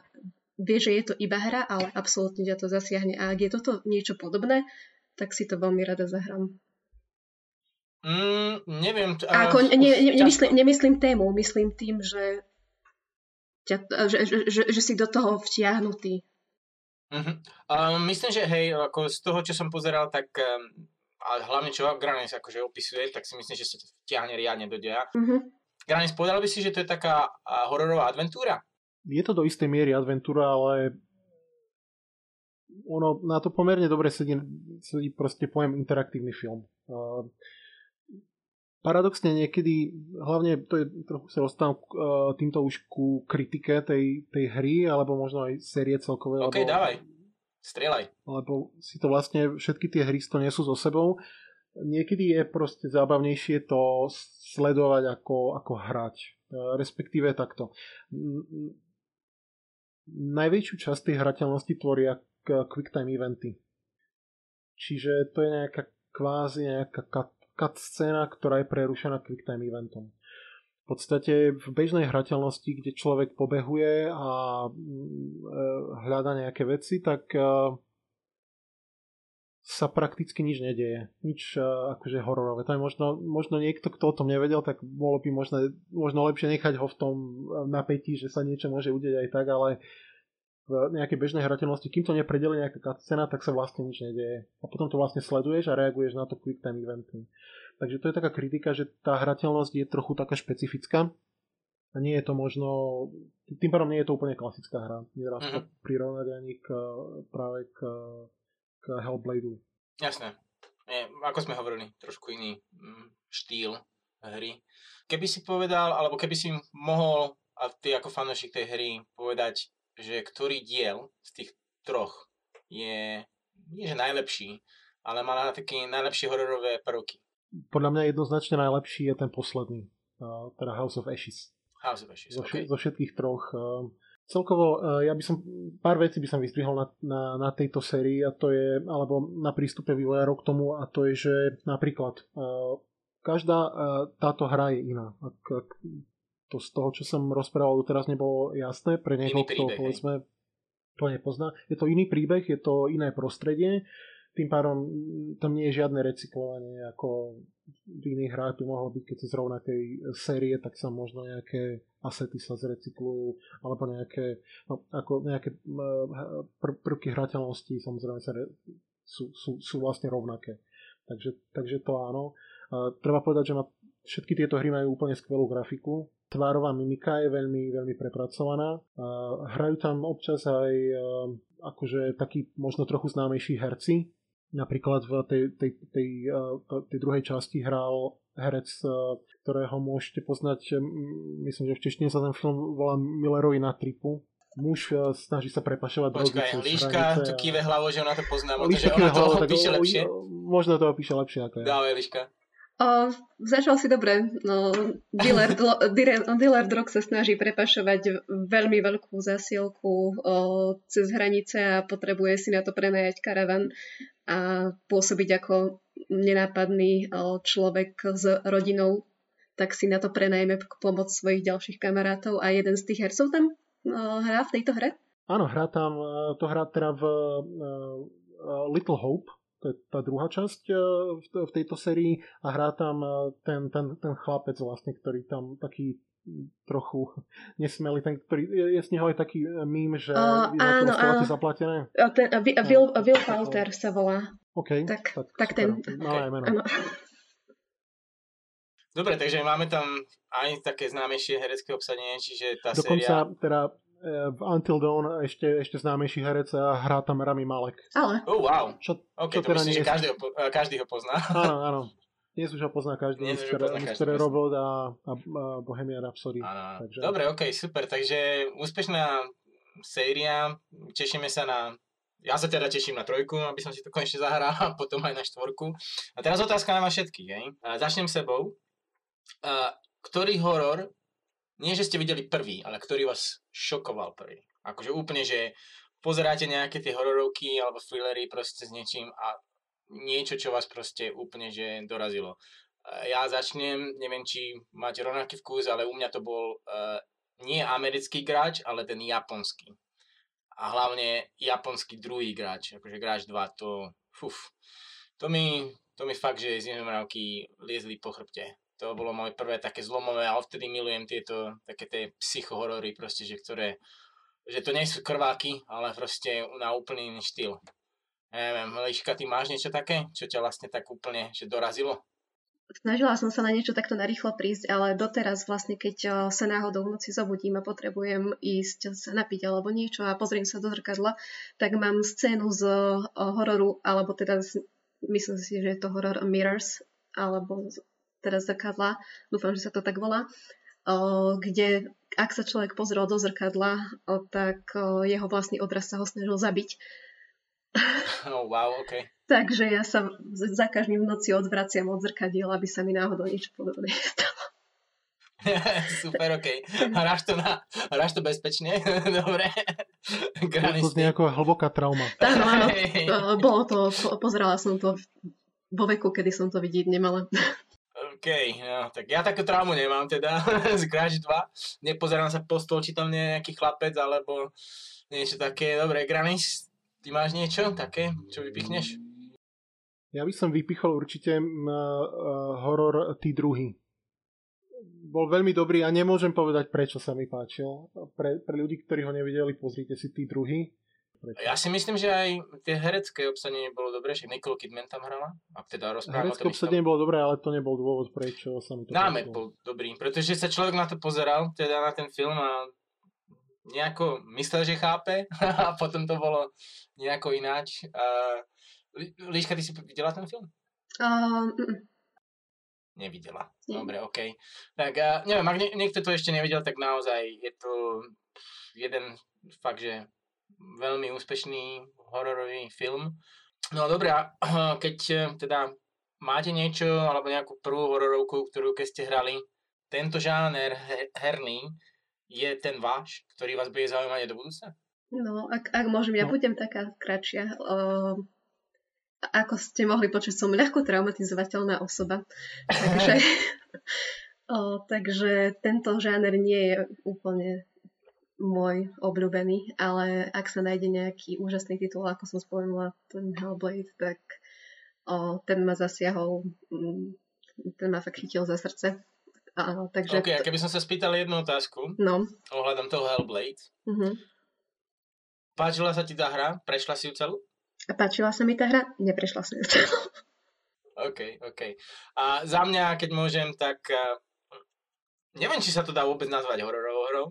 vieš, že je to iba hra, ale absolútne ťa to zasiahne. A ak je toto niečo podobné, tak si to veľmi rada zahrám. Mm, neviem. A ako, ne, ne, nemyslím, nemyslím tému, myslím tým, že, ťa, že, že, že, že si do toho vtiahnutý. Uh-huh. Um, myslím, že hej, ako z toho, čo som pozeral, tak um, a hlavne čo Granis akože opisuje, tak si myslím, že sa to vtiahne riadne do deja. Uh-huh. Granis, povedal by si, že to je taká uh, hororová adventúra? Je to do istej miery adventúra, ale ono na to pomerne dobre sedí, sedí proste pojem interaktívny film. Uh, paradoxne niekedy, hlavne to je trochu sa dostávam uh, týmto už ku kritike tej, tej hry, alebo možno aj série celkové. OK, lebo, dávaj. Strieľaj. Lebo si to vlastne, všetky tie hry to nesú so sebou. Niekedy je proste zábavnejšie to sledovať ako, ako hrať. Uh, respektíve takto. Najväčšiu časť tej hrateľnosti tvoria quicktime eventy. Čiže to je nejaká kvázi nejaká scéna, ktorá je prerušená quicktime eventom. V podstate v bežnej hrateľnosti, kde človek pobehuje a mm, e, hľada nejaké veci, tak e, sa prakticky nič nedieje. Nič e, akože hororové. To je možno, možno niekto, kto o tom nevedel, tak bolo by možno, možno lepšie nechať ho v tom napätí, že sa niečo môže udeť aj tak, ale v nejakej bežnej hrateľnosti, kým to nepredeli nejaká scéna, tak sa vlastne nič nedeje. A potom to vlastne sleduješ a reaguješ na to quick time eventy. Takže to je taká kritika, že tá hrateľnosť je trochu taká špecifická a nie je to možno, tým pádom nie je to úplne klasická hra. Nedá sa mm-hmm. prirovnať ani k, práve k, k Hellbladeu. Jasné. Je, ako sme hovorili, trošku iný mm, štýl hry. Keby si povedal, alebo keby si mohol, a ty ako fanúšik tej hry, povedať, že ktorý diel z tých troch je, nie že najlepší, ale má také najlepšie hororové prvky. Podľa mňa jednoznačne najlepší je ten posledný, teda House of Ashes. House of Ashes, zo, okay. zo všetkých troch. Celkovo, ja by som, pár vecí by som vystrihol na, na, na tejto sérii a to je, alebo na prístupe vývojárov k tomu a to je, že napríklad každá táto hra je iná. Ak, ak to z toho, čo som rozprával teraz nebolo jasné, pre niekoho, kto povedzme to nepozná. Je to iný príbeh, je to iné prostredie, tým pádom tam nie je žiadne recyklovanie, ako v iných hrách by mohlo byť, keď si z rovnakej série, tak sa možno nejaké asety sa zrecyklujú, alebo nejaké, no, ako nejaké pr- prvky hrateľnosti samozrejme sa re, sú, sú, sú vlastne rovnaké. Takže, takže to áno. Uh, treba povedať, že ma, všetky tieto hry majú úplne skvelú grafiku tvárová mimika je veľmi, veľmi prepracovaná. Hrajú tam občas aj akože takí možno trochu známejší herci. Napríklad v tej, tej, tej, tej druhej časti hral herec, ktorého môžete poznať, myslím, že v češtine sa ten film volá Millerovi na tripu. Muž snaží sa prepašovať drogy Počkaj, Líška tu kýve hlavou, že ona to pozná, Líška ona to opíše lepšie. Možno to opíše lepšie ako ja. Dávaj, Líška. O, začal si dobre. No, dealer, dealer, dealer drog sa snaží prepašovať veľmi veľkú zasielku o, cez hranice a potrebuje si na to prenajať karavan a pôsobiť ako nenápadný o, človek s rodinou, tak si na to prenajme pomoc svojich ďalších kamarátov a jeden z tých hercov tam o, hrá v tejto hre? Áno, hrá tam, e, to hrá teda v uh, Little Hope, to je tá druhá časť e, v tejto sérii a hrá tam e, ten, ten, ten chlapec vlastne, ktorý tam taký trochu nesmelý, ten, ktorý je z neho aj taký e, mím, že uh, je áno, áno. zaplatené. Ten, uh, Will, uh, Will Falter sa volá. OK, tak, tak, tak ten. Malé meno. Dobre, takže máme tam aj také známejšie herecké obsadenie, čiže tá Dokonca séria... teda v Until Dawn ešte, ešte známejší herec a hrá tam Rami Malek. Ale. Oh, wow. Čo, okay, čo to teda myslím, nie že každý ho, každý ho pozná. Áno, áno. Dnes už ho pozná každý, Dnes ktoré, pozná každý, ktoré Robot a, a, a Bohemian Rhapsody. Áno. Takže... Dobre, ok, super. Takže úspešná séria. Tešíme sa na ja sa teda teším na trojku, aby som si to konečne zahral a potom aj na štvorku. A teraz otázka na vás všetkých. Hej? Začnem sebou. Ktorý horor nie že ste videli prvý, ale ktorý vás šokoval prvý. Akože úplne, že pozeráte nejaké tie hororovky alebo thrillery proste s niečím a niečo, čo vás proste úplne, že dorazilo. E, ja začnem, neviem, či máte rovnaký vkus, ale u mňa to bol uh, nie americký hráč, ale ten japonský. A hlavne japonský druhý hráč, akože hráč 2, to, fuf, to mi, to mi fakt, že z liezli po chrbte to bolo moje prvé také zlomové a vtedy milujem tieto také tie psychohorory proste, že ktoré, že to nie sú krváky, ale proste na úplný iný štýl. Neviem, Liška, ty máš niečo také, čo ťa vlastne tak úplne, že dorazilo? Snažila som sa na niečo takto narýchlo prísť, ale doteraz vlastne, keď sa náhodou v noci zobudím a potrebujem ísť sa napiť alebo niečo a pozriem sa do zrkadla, tak mám scénu z hororu, alebo teda myslím si, že je to horor Mirrors, alebo teraz zrkadla, dúfam, že sa to tak volá, kde ak sa človek pozrel do zrkadla, tak jeho vlastný odraz sa ho snažil zabiť. Oh, wow, okay. Takže ja sa za každým v noci odvraciam od zrkadiel, aby sa mi náhodou niečo podobné nestalo. Super, ok. Hráš to, na, hráš to bezpečne? Dobre. To znie ako hlboká trauma. Áno, áno. Bolo to, pozerala som to vo veku, kedy som to vidieť nemala. OK, no, tak ja takú traumu nemám teda z Crash 2. Nepozerám sa po stôl, či tam nie je nejaký chlapec, alebo niečo také. Dobre, Granis, ty máš niečo také, čo vypichneš? Ja by som vypichol určite uh, horor Tí druhy. bol veľmi dobrý a nemôžem povedať, prečo sa mi páčil. Pre, pre ľudí, ktorí ho nevideli, pozrite si tí druhý. Prečo? Ja si myslím, že aj tie herecké obsadenie bolo dobré, že Nicole Kidman tam hrala. A teda herecké obsadenie bolo dobré, ale to nebol dôvod, prečo sa mi to Námet bol dobrý, pretože sa človek na to pozeral, teda na ten film a nejako myslel, že chápe a potom to bolo nejako ináč. Uh, Líška, ty si videla ten film? Um, Nevidela. Nie. Dobre, OK. Tak uh, neviem, ak nie, niekto to ešte nevidel, tak naozaj je to jeden fakt, že veľmi úspešný hororový film. No dobre, a keď e, teda máte niečo, alebo nejakú prvú hororovku, ktorú keď ste hrali, tento žáner herný je ten váš, ktorý vás bude zaujímať do budúca? No, ak, ak môžem, ja no. budem taká kratšia. Uh, ako ste mohli počuť, som ľahko traumatizovateľná osoba. Takže, o, takže tento žáner nie je úplne môj obľúbený, ale ak sa nájde nejaký úžasný titul, ako som spomenula, ten Hellblade, tak o, ten ma zasiahol, mm, ten ma fakt chytil za srdce. A, takže OK, a keby som sa spýtal jednu otázku no. ohľadom toho Hellblade. Uh-huh. Páčila sa ti tá hra? Prešla si ju celú? A páčila sa mi tá hra, neprešla som ju OK, OK. A za mňa, keď môžem, tak uh, neviem, či sa to dá vôbec nazvať hororovou hrou,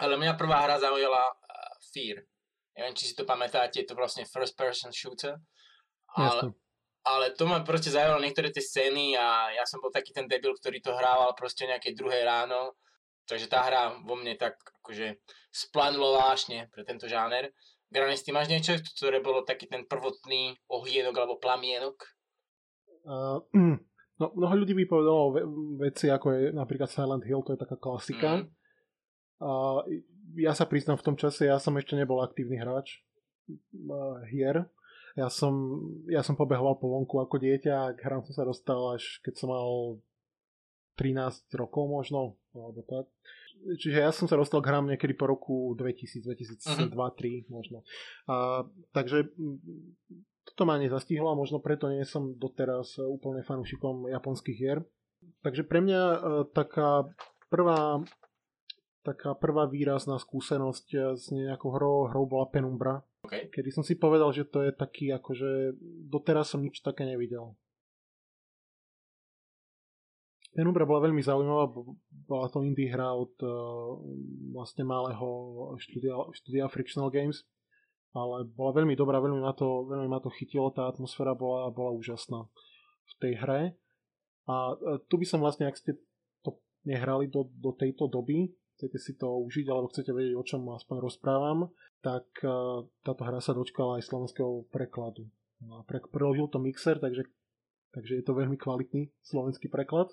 ale mňa prvá hra zaujala uh, Fear. Neviem, či si to pamätáte, je to vlastne first person shooter. Ale, ale to ma proste zaujalo niektoré tie scény a ja som bol taký ten debil, ktorý to hrával proste nejaké druhé ráno. Takže tá hra vo mne tak akože splanulo vášne pre tento žáner. Granis, ty máš niečo, ktoré bolo taký ten prvotný ohienok alebo plamienok? Uh, no, mnoho ľudí by povedalo ve- veci, ako je napríklad Silent Hill, to je taká klasika. Mm. Ja sa priznám, v tom čase ja som ešte nebol aktívny hráč uh, hier. Ja som, ja som pobehoval po vonku ako dieťa a k hrám som sa dostal až keď som mal 13 rokov možno, alebo tak. Čiže ja som sa dostal k hrám niekedy po roku 2000, 2002, uh-huh. 2003 možno. A, takže toto ma nezastihlo a možno preto nie som doteraz úplne fanúšikom japonských hier. Takže pre mňa uh, taká prvá taká prvá výrazná skúsenosť s nejakou hrou, hrou bola Penumbra. Okay. Kedy som si povedal, že to je taký, akože doteraz som nič také nevidel. Penumbra bola veľmi zaujímavá, bola to indie hra od uh, vlastne malého štúdia, štúdia Frictional Games, ale bola veľmi dobrá, veľmi ma to, veľmi ma to chytilo, tá atmosféra bola, bola úžasná v tej hre. A uh, tu by som vlastne, ak ste to nehrali do, do tejto doby, chcete si to užiť, alebo chcete vedieť, o čom aspoň rozprávam, tak uh, táto hra sa dočkala aj slovenského prekladu. No pre, preložil to Mixer, takže, takže je to veľmi kvalitný slovenský preklad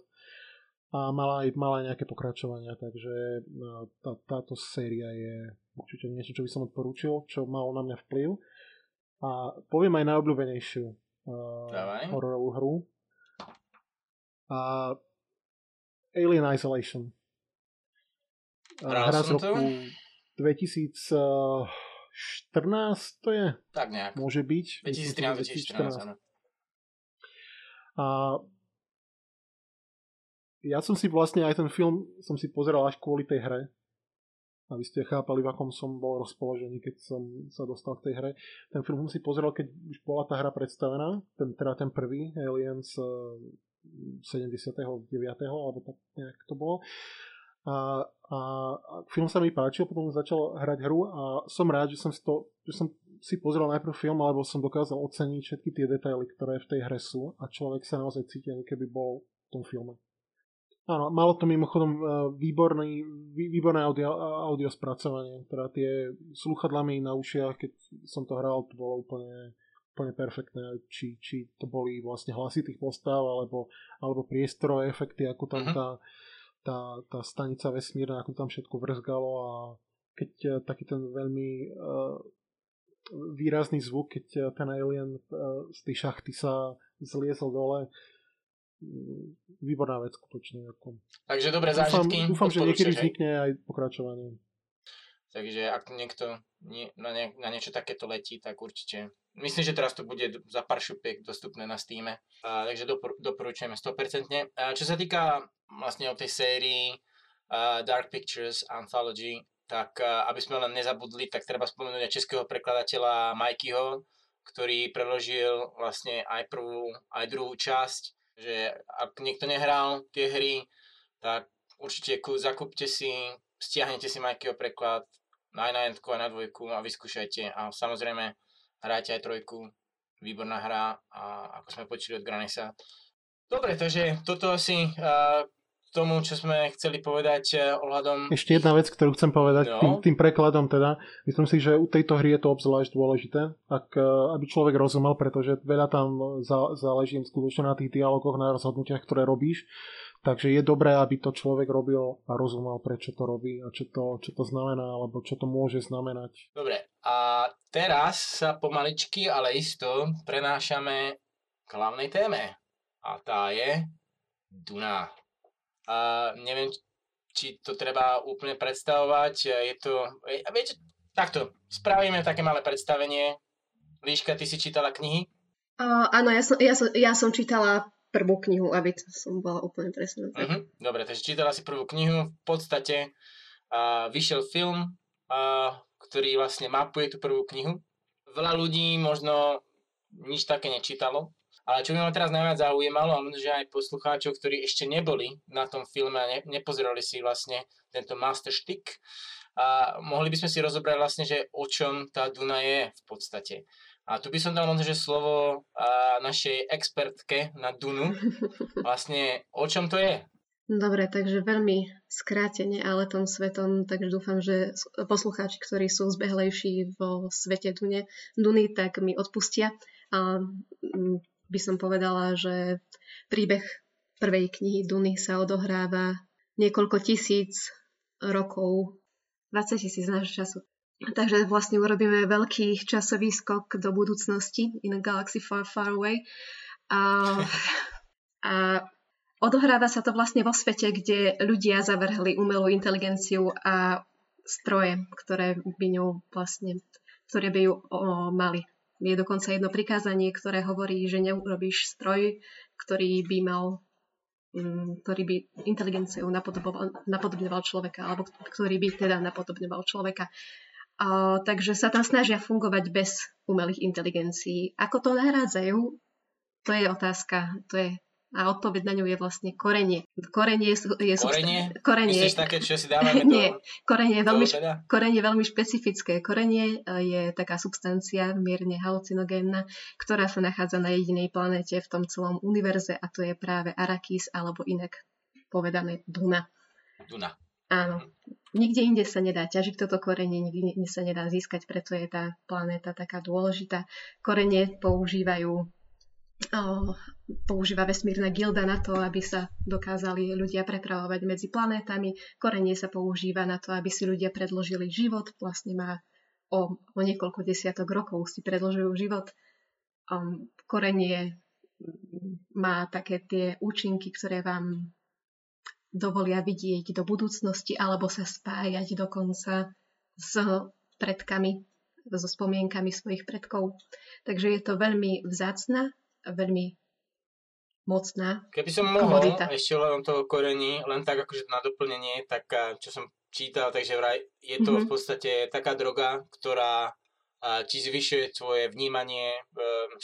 a mala aj, mala aj nejaké pokračovania, takže no, tá, táto séria je určite niečo, čo by som odporúčil, čo malo na mňa vplyv. A poviem aj najobľúbenejšiu uh, hororovú hru. A Alien Isolation. Hral hra z roku 2014 to je? Tak nejak. Môže byť. 2013-2014. A ja som si vlastne aj ten film som si pozeral až kvôli tej hre, aby ste chápali, v akom som bol rozpoložený, keď som sa dostal k tej hre. Ten film som si pozeral, keď už bola tá hra predstavená, ten, teda ten prvý, Aliens 79. alebo tak nejak to bolo. A, a, a film sa mi páčil, potom začal hrať hru a som rád, že som si to, že som si pozrel najprv film, alebo som dokázal oceniť všetky tie detaily, ktoré v tej hre sú a človek sa naozaj cíti, ako keby bol v tom filme. Áno, malo to mimochodom e, výborný, výborné audio, audio spracovanie. Teda tie sluchadlami na ušiach, keď som to hral, to bolo úplne, úplne perfektné. Či, či to boli vlastne hlasitých postav, alebo, alebo priestorové efekty, ako tam mhm. tá, tá, tá stanica vesmírna, ako tam všetko vrzgalo a keď e, taký ten veľmi uh, výrazný zvuk, keď ten alien uh, z tej šachty sa zliezol dole, výborná vec skutočne. Ako. Takže dobré zážitky. Dúfam, dúfam že niekedy vznikne aj pokračovanie. Takže ak niekto nie, na, ne, na niečo takéto letí, tak určite. Myslím, že teraz to bude za pár šupiek dostupné na Steam. A, takže dopor, doporučujeme 100%. A, čo sa týka vlastne o tej sérii uh, Dark Pictures Anthology, tak uh, aby sme len nezabudli, tak treba spomenúť aj českého prekladateľa Mikeyho, ktorý preložil vlastne aj prvú, aj druhú časť, že ak niekto nehral tie hry, tak určite zakúpte si, stiahnete si Mikeyho preklad, aj na jedku, aj na dvojku a vyskúšajte. A samozrejme, hrajte aj trojku, výborná hra a ako sme počuli od Granesa. Dobre, takže toto asi uh, tomu, čo sme chceli povedať uh, ohľadom... Ešte jedna vec, ktorú chcem povedať no. tým, tým prekladom teda. Myslím si, že u tejto hry je to obzvlášť dôležité, ak, uh, aby človek rozumel, pretože veľa tam záleží skutočne na tých dialogoch, na rozhodnutiach, ktoré robíš Takže je dobré, aby to človek robil a rozumel, prečo to robí a čo to, čo to znamená, alebo čo to môže znamenať. Dobre, a teraz sa pomaličky, ale isto prenášame k hlavnej téme. A tá je Duna. A neviem, či to treba úplne predstavovať. Je to... Viete, takto, spravíme také malé predstavenie. Líška, ty si čítala knihy? Uh, áno, ja som, ja, som, ja som čítala prvú knihu, aby som bola úplne presná. Uh-huh. Dobre, takže čítala si prvú knihu. V podstate uh, vyšiel film, uh, ktorý vlastne mapuje tú prvú knihu. Veľa ľudí možno nič také nečítalo, ale čo by ma teraz najviac zaujímalo, a možno, že aj poslucháčov, ktorí ešte neboli na tom filme a ne, nepozerali si vlastne tento master stick, a mohli by sme si rozobrať vlastne, že o čom tá Duna je v podstate. A tu by som dal možno, že slovo a, našej expertke na Dunu. Vlastne o čom to je? Dobre, takže veľmi skrátene, ale tom svetom, takže dúfam, že poslucháči, ktorí sú zbehlejší vo svete Dune, Duny, tak mi odpustia. A by som povedala, že príbeh prvej knihy Duny sa odohráva niekoľko tisíc rokov, 20 tisíc nášho času Takže vlastne urobíme veľký časový skok do budúcnosti in a galaxy far, far away. A, a odohráva sa to vlastne vo svete, kde ľudia zavrhli umelú inteligenciu a stroje, ktoré by ňou vlastne, ktoré by ju o, mali. Je dokonca jedno prikázanie, ktoré hovorí, že neurobíš stroj, ktorý by mal mm, ktorý by inteligenciou napodobňoval človeka, alebo ktorý by teda napodobňoval človeka. A, takže sa tam snažia fungovať bez umelých inteligencií. Ako to nahrádzajú, to je otázka. To je, a odpoveď na ňu je vlastne korenie. Korenie je, je korenie? korenie. Myslíš také, čo si dávame Nie, korenie je, veľmi, teda? korenie je veľmi špecifické. Korenie e, je taká substancia mierne halucinogénna, ktorá sa nachádza na jedinej planete v tom celom univerze a to je práve Arakis alebo inak povedané Duna. Duna. Áno. Nikde inde sa nedá ťažiť toto korenie, nikde inde sa nedá získať, preto je tá planéta taká dôležitá. Korenie používajú používa vesmírna gilda na to, aby sa dokázali ľudia prepravovať medzi planétami. Korenie sa používa na to, aby si ľudia predložili život. Vlastne má o, o niekoľko desiatok rokov si predložujú život. Um, korenie má také tie účinky, ktoré vám dovolia vidieť do budúcnosti alebo sa spájať dokonca s predkami, so spomienkami svojich predkov. Takže je to veľmi vzácna, veľmi mocná Keby som mohol komodita. ešte len toho korení, len tak akože na doplnenie, tak čo som čítal, takže vraj je to mm-hmm. v podstate taká droga, ktorá ti zvyšuje tvoje vnímanie,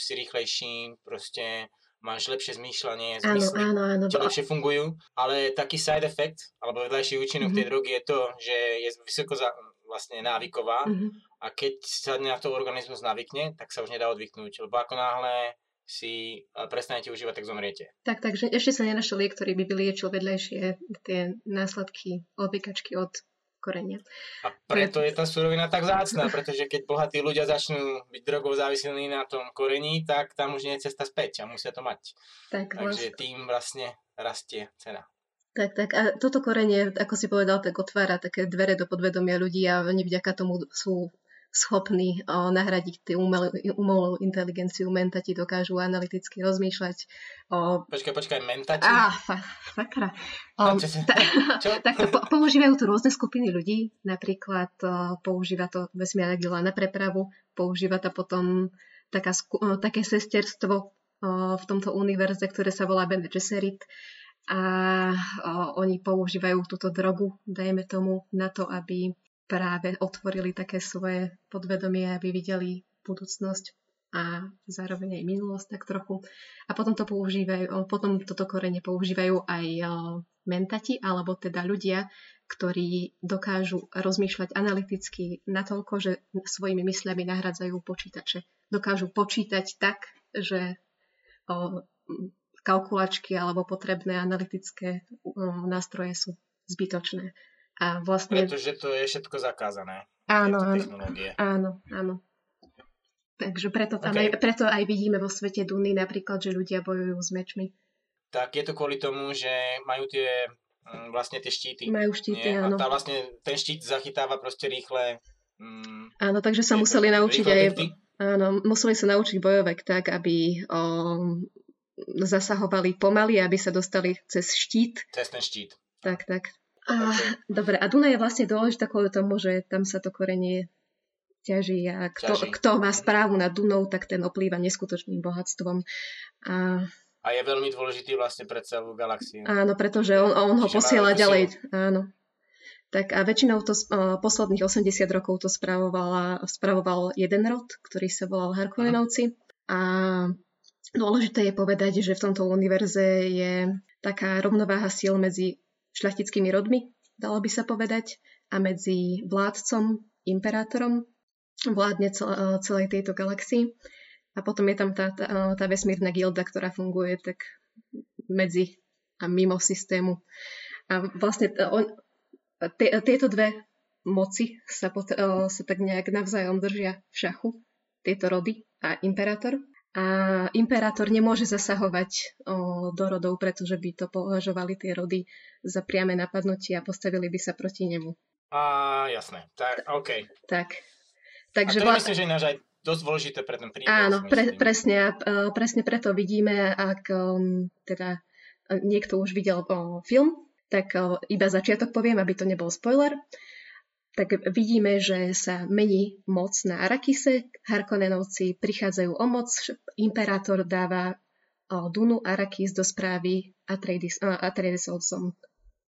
si rýchlejší, proste máš lepšie zmýšľanie, zmysly, áno, áno, áno. lepšie fungujú, ale taký side effect, alebo vedľajší účinok mm-hmm. tej drogy je to, že je vysoko za, vlastne návyková mm-hmm. a keď sa na to organizmus navykne, tak sa už nedá odvyknúť, lebo ako náhle si prestanete užívať, tak zomriete. Tak, takže ešte sa nenašiel liek, ktorý by vyliečil vedľajšie tie následky odvykačky od korenia. A preto je tá surovina tak zácná, pretože keď bohatí ľudia začnú byť drogou závislí na tom korení, tak tam už nie je cesta späť a musia to mať. Tak, Takže vlastne. tým vlastne rastie cena. Tak, tak. A toto korenie, ako si povedal, tak otvára také dvere do podvedomia ľudí a oni vďaka tomu sú schopní o, nahradiť tú umelú, umelú inteligenciu. Mentati dokážu analyticky rozmýšľať. O... Počkaj, počkaj, mentati? Á, fa, fakra. O, čo, ta, čo? takto po, používajú tu rôzne skupiny ľudí. Napríklad o, používa to vesmírna gila na prepravu, používa to potom taká, o, také sesterstvo o, v tomto univerze, ktoré sa volá Bene Gesserit a o, oni používajú túto drogu, dajme tomu, na to, aby práve otvorili také svoje podvedomie, aby videli budúcnosť a zároveň aj minulosť tak trochu. A potom to používajú, potom toto korene používajú aj mentati, alebo teda ľudia, ktorí dokážu rozmýšľať analyticky natoľko, že svojimi mysľami nahradzajú počítače. Dokážu počítať tak, že kalkulačky alebo potrebné analytické nástroje sú zbytočné. A vlastne... Pretože to je všetko zakázané. Áno, áno. Áno, áno. Takže preto, tam okay. aj, preto aj vidíme vo svete Duny napríklad, že ľudia bojujú s mečmi. Tak je to kvôli tomu, že majú tie mm, vlastne tie štíty. Majú štíty, nie? áno. A tá vlastne, ten štít zachytáva proste rýchle... Mm, áno, takže sa museli naučiť aj... Áno, museli sa naučiť bojovek tak, aby o, zasahovali pomaly, aby sa dostali cez štít. Cez ten štít. Tak, tak. A, dobre, a Duna je vlastne dôležitá kvôli tomu, že tam sa to korenie ťaží a kto, ťaží. kto má správu nad Dunou, tak ten oplýva neskutočným bohatstvom. A, a je veľmi dôležitý vlastne pre celú galaxiu. Áno, pretože on, on ho posiela ďalej. Áno. Tak a väčšinou to uh, posledných 80 rokov to spravoval jeden rod, ktorý sa volal Harkonnenovci. A dôležité je povedať, že v tomto univerze je taká rovnováha síl medzi šľachtickými rodmi, dalo by sa povedať, a medzi vládcom, imperátorom, vládne celej tejto galaxii. A potom je tam tá, tá, tá vesmírna gilda, ktorá funguje tak medzi a mimo systému. A vlastne on, tieto dve moci sa, pot, sa tak nejak navzájom držia v šachu, tieto rody a imperátor. A imperátor nemôže zasahovať o, do rodov, pretože by to považovali tie rody za priame napadnutie a postavili by sa proti nemu. A jasné, tak, OK. Tak. Takže a to vla... myslím, že je náš aj dosť dôležité pre ten príbeh. Áno, pre, presne, uh, presne preto vidíme, ak um, teda niekto už videl film, tak iba začiatok poviem, aby to nebol spoiler tak vidíme, že sa mení moc na Arakise, Harkonnenovci prichádzajú o moc, imperátor dáva Dunu Arakis do správy Atreides, Atreidesovcom.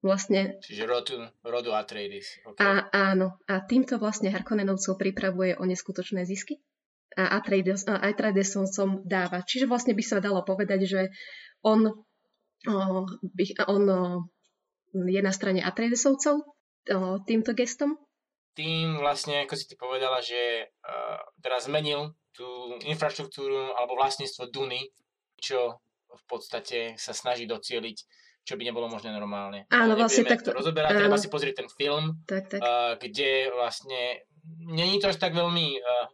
Vlastne... Čiže rodu, rodu Atreides. Okay. A, áno, a týmto vlastne Harkonnenovcov pripravuje o neskutočné zisky a Atreides, Atreidesovcom dáva. Čiže vlastne by sa dalo povedať, že on, by, on je na strane Atreidesovcov týmto gestom tým vlastne, ako si ty povedala, že uh, teraz zmenil tú infraštruktúru alebo vlastníctvo Duny, čo v podstate sa snaží docieliť, čo by nebolo možné normálne. Áno, vlastne takto. To rozoberať, áno. treba si pozrieť ten film, tak, tak. Uh, kde vlastne není to až tak veľmi, uh,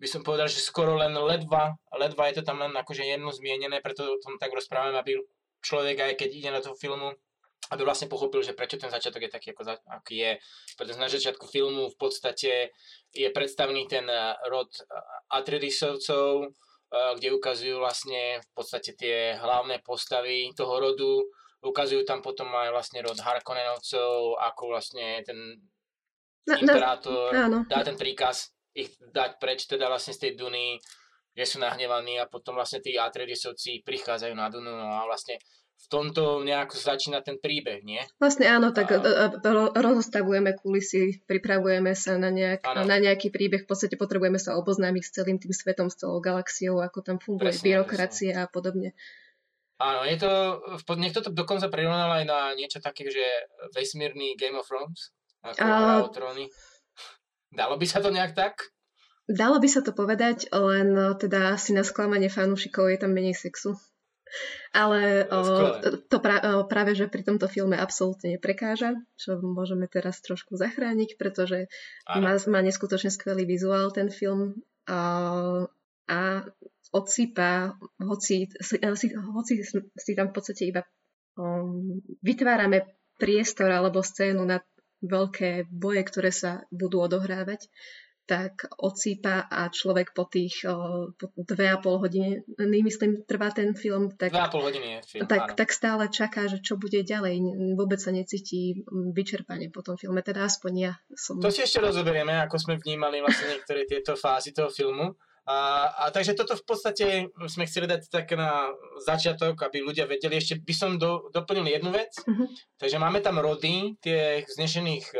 by som povedal, že skoro len ledva, ledva je to tam len akože jedno zmienené, preto o tom tak rozprávame, aby človek aj keď ide na toho filmu, aby vlastne pochopil, že prečo ten začiatok je taký, ako, aký je. Pretože na začiatku filmu v podstate je predstavný ten eh, rod eh, Atreidisovcov, eh, kde ukazujú vlastne v podstate tie hlavné postavy toho rodu. Ukazujú tam potom aj vlastne rod Harkonnenovcov, ako vlastne ten imperátor dá ten príkaz ich dať preč teda vlastne z tej Duny, že sú nahnevaní a potom vlastne tí Atreidisovci prichádzajú na Dunu no a vlastne v tomto nejako začína ten príbeh, nie? Vlastne áno, tak a... rozostavujeme kulisy, pripravujeme sa na, nejak, na nejaký príbeh, v podstate potrebujeme sa oboznámiť s celým tým svetom, s celou galaxiou, ako tam funguje presne, byrokracia presne. a podobne. Áno, je to, niekto to dokonca prirovnal aj na niečo také, že vesmírny Game of Thrones, ako a... tróny. Dalo by sa to nejak tak? Dalo by sa to povedať, len teda asi na sklamanie fanúšikov je tam menej sexu. Ale o, to pra, o, práve, že pri tomto filme absolútne neprekáža, čo môžeme teraz trošku zachrániť, pretože má, má neskutočne skvelý vizuál ten film a, a odsýpa, hoci, si, hoci si tam v podstate iba um, vytvárame priestor alebo scénu na veľké boje, ktoré sa budú odohrávať, tak odsýpa a človek po tých po dve a pol hodiny, myslím, trvá ten film, tak, Dva a pol hodiny je film, tak, áno. tak stále čaká, že čo bude ďalej. Vôbec sa necíti vyčerpanie po tom filme, teda aspoň ja som... To si ešte rozoberieme, ako sme vnímali vlastne niektoré tieto fázy toho filmu. A, a takže toto v podstate sme chceli dať tak na začiatok, aby ľudia vedeli. Ešte by som do, doplnil jednu vec. Mhm. Takže máme tam rody, tie vznešených e,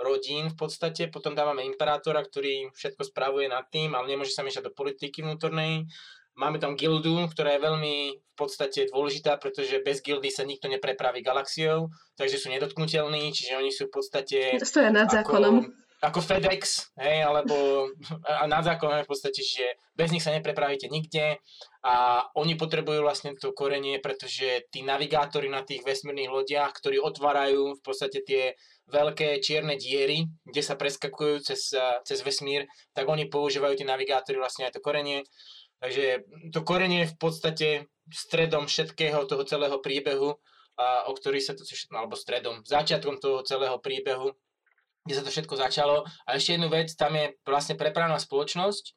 rodín v podstate, potom dávame imperátora, ktorý všetko spravuje nad tým, ale nemôže sa miešať do politiky vnútornej. Máme tam gildu, ktorá je veľmi v podstate dôležitá, pretože bez gildy sa nikto neprepraví galaxiou, takže sú nedotknutelní, čiže oni sú v podstate Stoja nad zákonom. Ako FedEx, hej, alebo a nad zákonom v podstate, že bez nich sa neprepravíte nikde a oni potrebujú vlastne to korenie, pretože tí navigátori na tých vesmírnych lodiach, ktorí otvárajú v podstate tie veľké čierne diery, kde sa preskakujú cez, cez vesmír, tak oni používajú tie navigátory vlastne aj to korenie. Takže to korenie je v podstate stredom všetkého toho celého príbehu, a, o ktorý sa to, alebo stredom, začiatkom toho celého príbehu, kde sa to všetko začalo. A ešte jednu vec, tam je vlastne prepravná spoločnosť,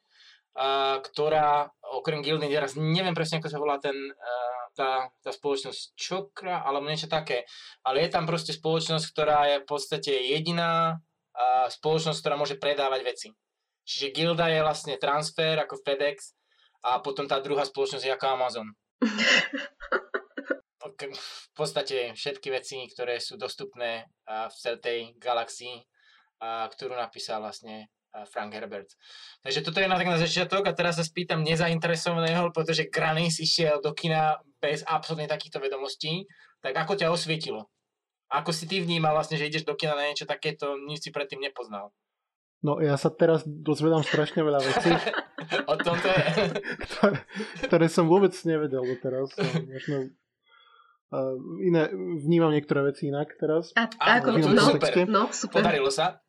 a, ktorá okrem Gildy, teraz neviem presne, ako sa volá ten, a, tá, tá spoločnosť Čokra, alebo niečo také, ale je tam proste spoločnosť, ktorá je v podstate jediná a, spoločnosť, ktorá môže predávať veci. Čiže Gilda je vlastne transfer ako FedEx a potom tá druhá spoločnosť je ako Amazon. V podstate všetky veci, ktoré sú dostupné v celej tej galaxii, a, ktorú napísal vlastne Frank Herbert. Takže toto je na tak na začiatok a teraz sa spýtam nezainteresovaného, pretože Granis išiel do kina bez absolútne takýchto vedomostí. Tak ako ťa osvietilo? Ako si ty vnímal vlastne, že ideš do kina na niečo takéto, nič si predtým nepoznal? No ja sa teraz dozvedám strašne veľa vecí, O tom to je. ktoré, ktoré som vôbec nevedel doteraz. Možno, uh, iné, vnímam niektoré veci inak teraz. A, ako, no, super. no, super. Podarilo sa?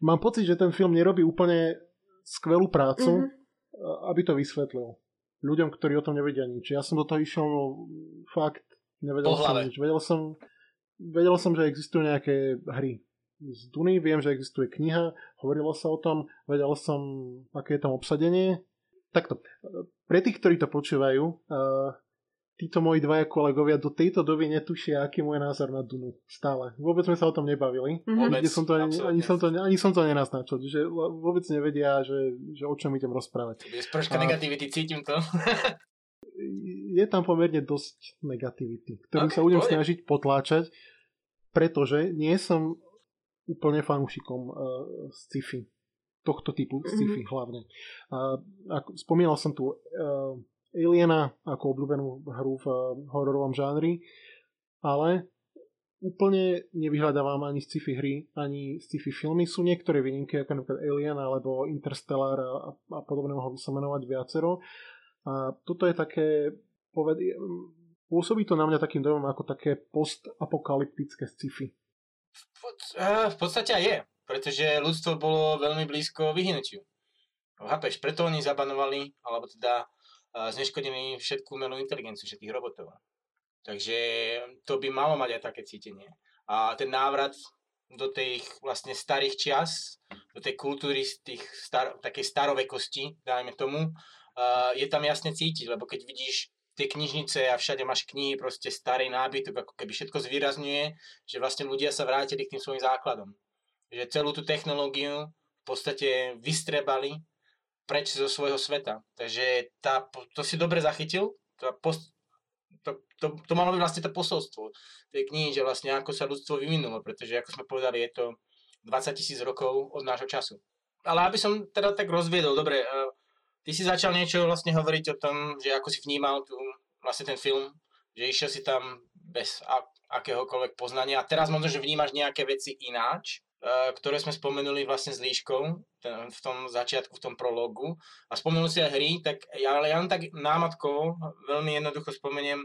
Mám pocit, že ten film nerobí úplne skvelú prácu, Mhm. uh, aby to vysvetlil ľuďom, ktorí o tom nevedia nič. Ja som do toho išiel no, fakt, nevedel Po som hlave. nič. Vedel som, vedel som, že existujú nejaké hry z Duny, viem, že existuje kniha, hovorilo sa o tom, vedel som, aké je tam obsadenie. Takto, pre tých, ktorí to počúvajú, uh, títo moji dvaja kolegovia do tejto doby netušia, aký je môj názor na Dunu. Stále. Vôbec sme sa o tom nebavili. Mhm. Vôbec, som to, ani, ani, som to, ani som to nenaznačil, že vôbec nevedia, že, že o čom idem rozprávať. Je troška A- negativity, cítim to. Je tam pomerne dosť negativity, ktorú Ok, sa budem snažiť potláčať, pretože nie som úplne fanúšikom uh, sci-fi. Tohto typu Mhm. sci-fi hlavne. Uh, ako, spomínal som tu uh, Aliena ako obľúbenú hru v uh, hororovom žánri, ale úplne nevyhľadávam ani sci-fi hry, ani sci-fi filmy. Sú niektoré výnimky, ako napríklad Alien alebo Interstellar a, a podobné, mohol som menovať viacero. A toto je také, poved, pôsobí to na mňa takým dojmom ako také postapokalyptické sci-fi. V pod- eh, v podstate je, pretože ľudstvo bolo veľmi blízko vyhnutiu. Chápeš, preto oni zabanovali, alebo teda zneškodili všetku umelú inteligenciu, všetkých robotov. Takže to by malo mať aj také cítenie. A ten návrat do tých vlastne starých čias, do tej kultúry z tých star, takej starovekosti, dajme tomu, uh, je tam jasne cítiť, lebo keď vidíš tie knižnice a všade máš knihy, proste starý nábytok, ako keby všetko zvýrazňuje, že vlastne ľudia sa vrátili k tým svojim základom. Že celú tú technológiu v podstate vystrebali preč zo svojho sveta. Takže tá, to si dobre zachytil, tá post, to, to, to malo byť vlastne to posolstvo tej knihy, že vlastne ako sa ľudstvo vyvinulo, pretože ako sme povedali, je to 20 tisíc rokov od nášho času. Ale aby som teda tak rozviedol, dobre, uh, ty si začal niečo vlastne hovoriť o tom, že ako si vnímal tu vlastne ten film, že išiel si tam bez akéhokoľvek poznania a teraz možno, že vnímaš nejaké veci ináč, ktoré sme spomenuli vlastne s Líškou ten, v tom začiatku, v tom prologu a spomenul si aj hry, tak ja, ale ja len tak námatkovo veľmi jednoducho spomeniem,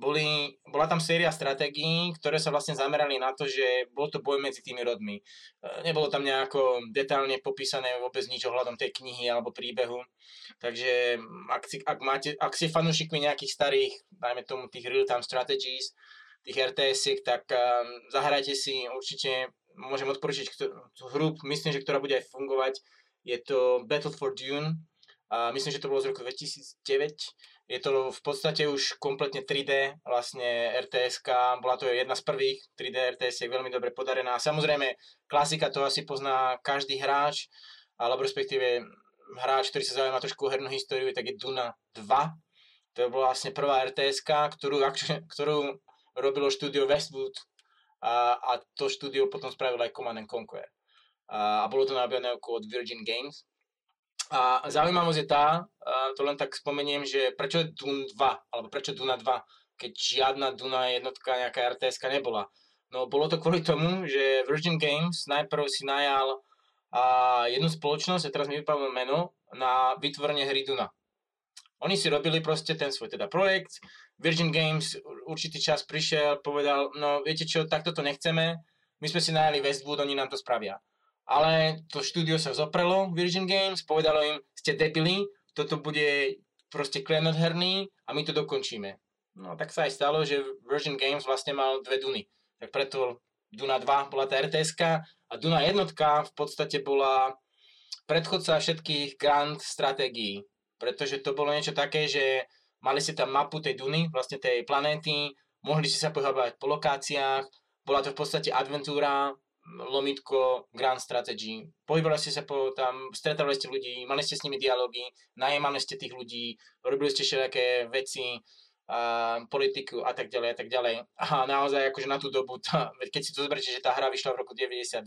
boli, bola tam séria stratégií, ktoré sa vlastne zamerali na to, že bol to boj medzi tými rodmi. E, Nebolo tam nejako detálne popísané vôbec nič ohľadom tej knihy alebo príbehu. Takže ak, ak, máte, ak si fanúšikmi nejakých starých, dajme tomu tých real-time strategies, tých rts tak um, zahrajte si určite môžem odporučiť tú hru, myslím, že ktorá bude aj fungovať. Je to Battle for Dune. A myslím, že to bolo z roku 2009. Je to v podstate už kompletne 3D, vlastne rts bola to jedna z prvých 3D RTS, je veľmi dobre podarená. Samozrejme, klasika to asi pozná každý hráč, alebo respektíve hráč, ktorý sa zaujíma trošku o hernú históriu, tak je Duna 2. To bola vlastne prvá rts ktorú, ktorú robilo štúdio Westwood a, a to štúdio potom spravilo aj Command and Conquer. A, a bolo to na od Virgin Games. A zaujímavosť je tá, to len tak spomeniem, že prečo je Dune 2, alebo prečo Duna 2, keď žiadna Duna jednotka, nejaká rts nebola. No bolo to kvôli tomu, že Virgin Games najprv si najal a jednu spoločnosť, a teraz mi vypadlo meno, na vytvorenie hry Duna. Oni si robili proste ten svoj teda projekt, Virgin Games určitý čas prišiel, povedal, no viete čo, takto to nechceme, my sme si najali Westwood, oni nám to spravia ale to štúdio sa zoprelo, Virgin Games, povedalo im, ste debili, toto bude proste klenot herný a my to dokončíme. No tak sa aj stalo, že Virgin Games vlastne mal dve Duny. Tak preto Duna 2 bola tá rts a Duna jednotka v podstate bola predchodca všetkých grand stratégií. Pretože to bolo niečo také, že mali ste tam mapu tej Duny, vlastne tej planéty, mohli ste sa pohybovať po lokáciách, bola to v podstate adventúra, lomitko, grand strategy. Pohybovali ste sa po tam, stretávali ste ľudí, mali ste s nimi dialógy, najímali ste tých ľudí, robili ste všelijaké veci, a, politiku a tak ďalej a tak ďalej. A naozaj akože na tú dobu, tá, keď si to zoberiete, že tá hra vyšla v roku 92.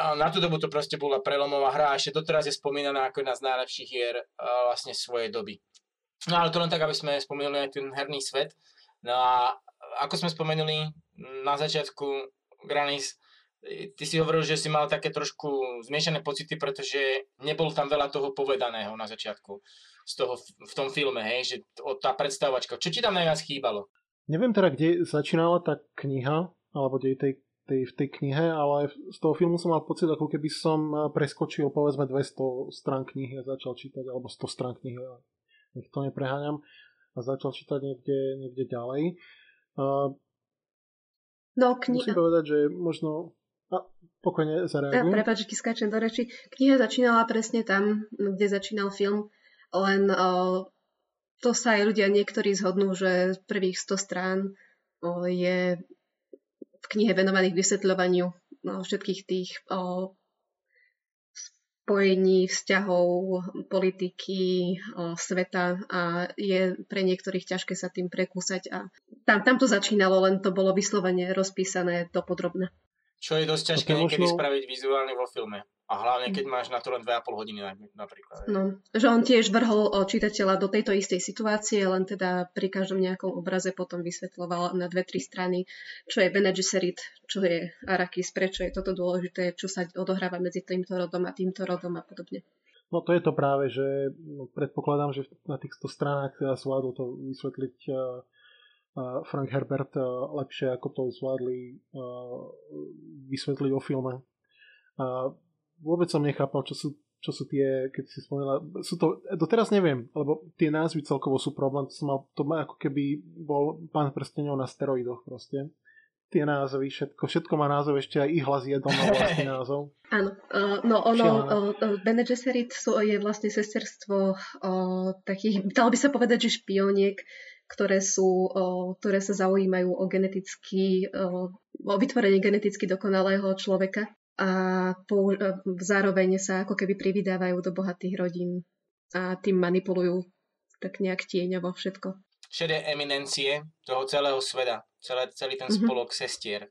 A na tú dobu to proste bola prelomová hra a ešte doteraz je spomínaná ako jedna z najlepších hier vlastne svojej doby. No ale to len tak, aby sme spomenuli aj ten herný svet. No a ako sme spomenuli na začiatku, Granis ty si hovoril, že si mal také trošku zmiešané pocity, pretože nebolo tam veľa toho povedaného na začiatku z toho, v tom filme, hej, že tá predstavovačka. Čo ti tam najviac chýbalo? Neviem teda, kde začínala tá kniha, alebo kde tej, tej, v tej knihe, ale z toho filmu som mal pocit, ako keby som eh, preskočil povedzme 200 strán knihy a začal čítať, alebo 100 strán knihy, nech to nepreháňam, a začal čítať niekde, niekde ďalej. Uh, no, kniha... Musím povedať, že možno a pokojne zareaguj. Prepač, že skáčem do reči. Kniha začínala presne tam, kde začínal film, len o, to sa aj ľudia niektorí zhodnú, že prvých 100 strán o, je v knihe venovaných vysvetľovaniu všetkých tých o, spojení, vzťahov, politiky, sveta a je pre niektorých ťažké sa tým prekúsať a tam, tam to začínalo, len to bolo vyslovene rozpísané do podrobna. Čo je dosť ťažké niekedy možno... spraviť vizuálne vo filme. A hlavne, keď máš na to len 2,5 hodiny napríklad. No, že on tiež vrhol čitateľa do tejto istej situácie, len teda pri každom nejakom obraze potom vysvetloval na dve, tri strany, čo je Bene Gesserit, čo je Arakis, prečo je toto dôležité, čo sa odohráva medzi týmto rodom a týmto rodom a podobne. No to je to práve, že no, predpokladám, že na tých 100 stranách teda zvládol to vysvetliť uh, Frank Herbert eh, lepšie ako to zvládli eh, vysvetliť o filme. Vôbec som nechápal, čo sú, čo sú tie, keď si spomínala, sú to, doteraz neviem, lebo tie názvy celkovo sú problém, to, som mal, to má ako keby bol pán prstenov na steroidoch proste. Tie názvy, všetko, všetko má názov, ešte aj ich hlas jedom má vlastný názov. Áno, uh, no ono, uh, Bene Gesserit sú, je vlastne sesterstvo uh, takých, dalo by sa povedať, že špioniek, ktoré, sú, ktoré sa zaujímajú o geneticky, o vytvorenie geneticky dokonalého človeka a zároveň sa ako keby privydávajú do bohatých rodín a tým manipulujú tak nejak tieňovo všetko. Šedé eminencie toho celého sveta, celé, celý ten mm-hmm. spolok sestier.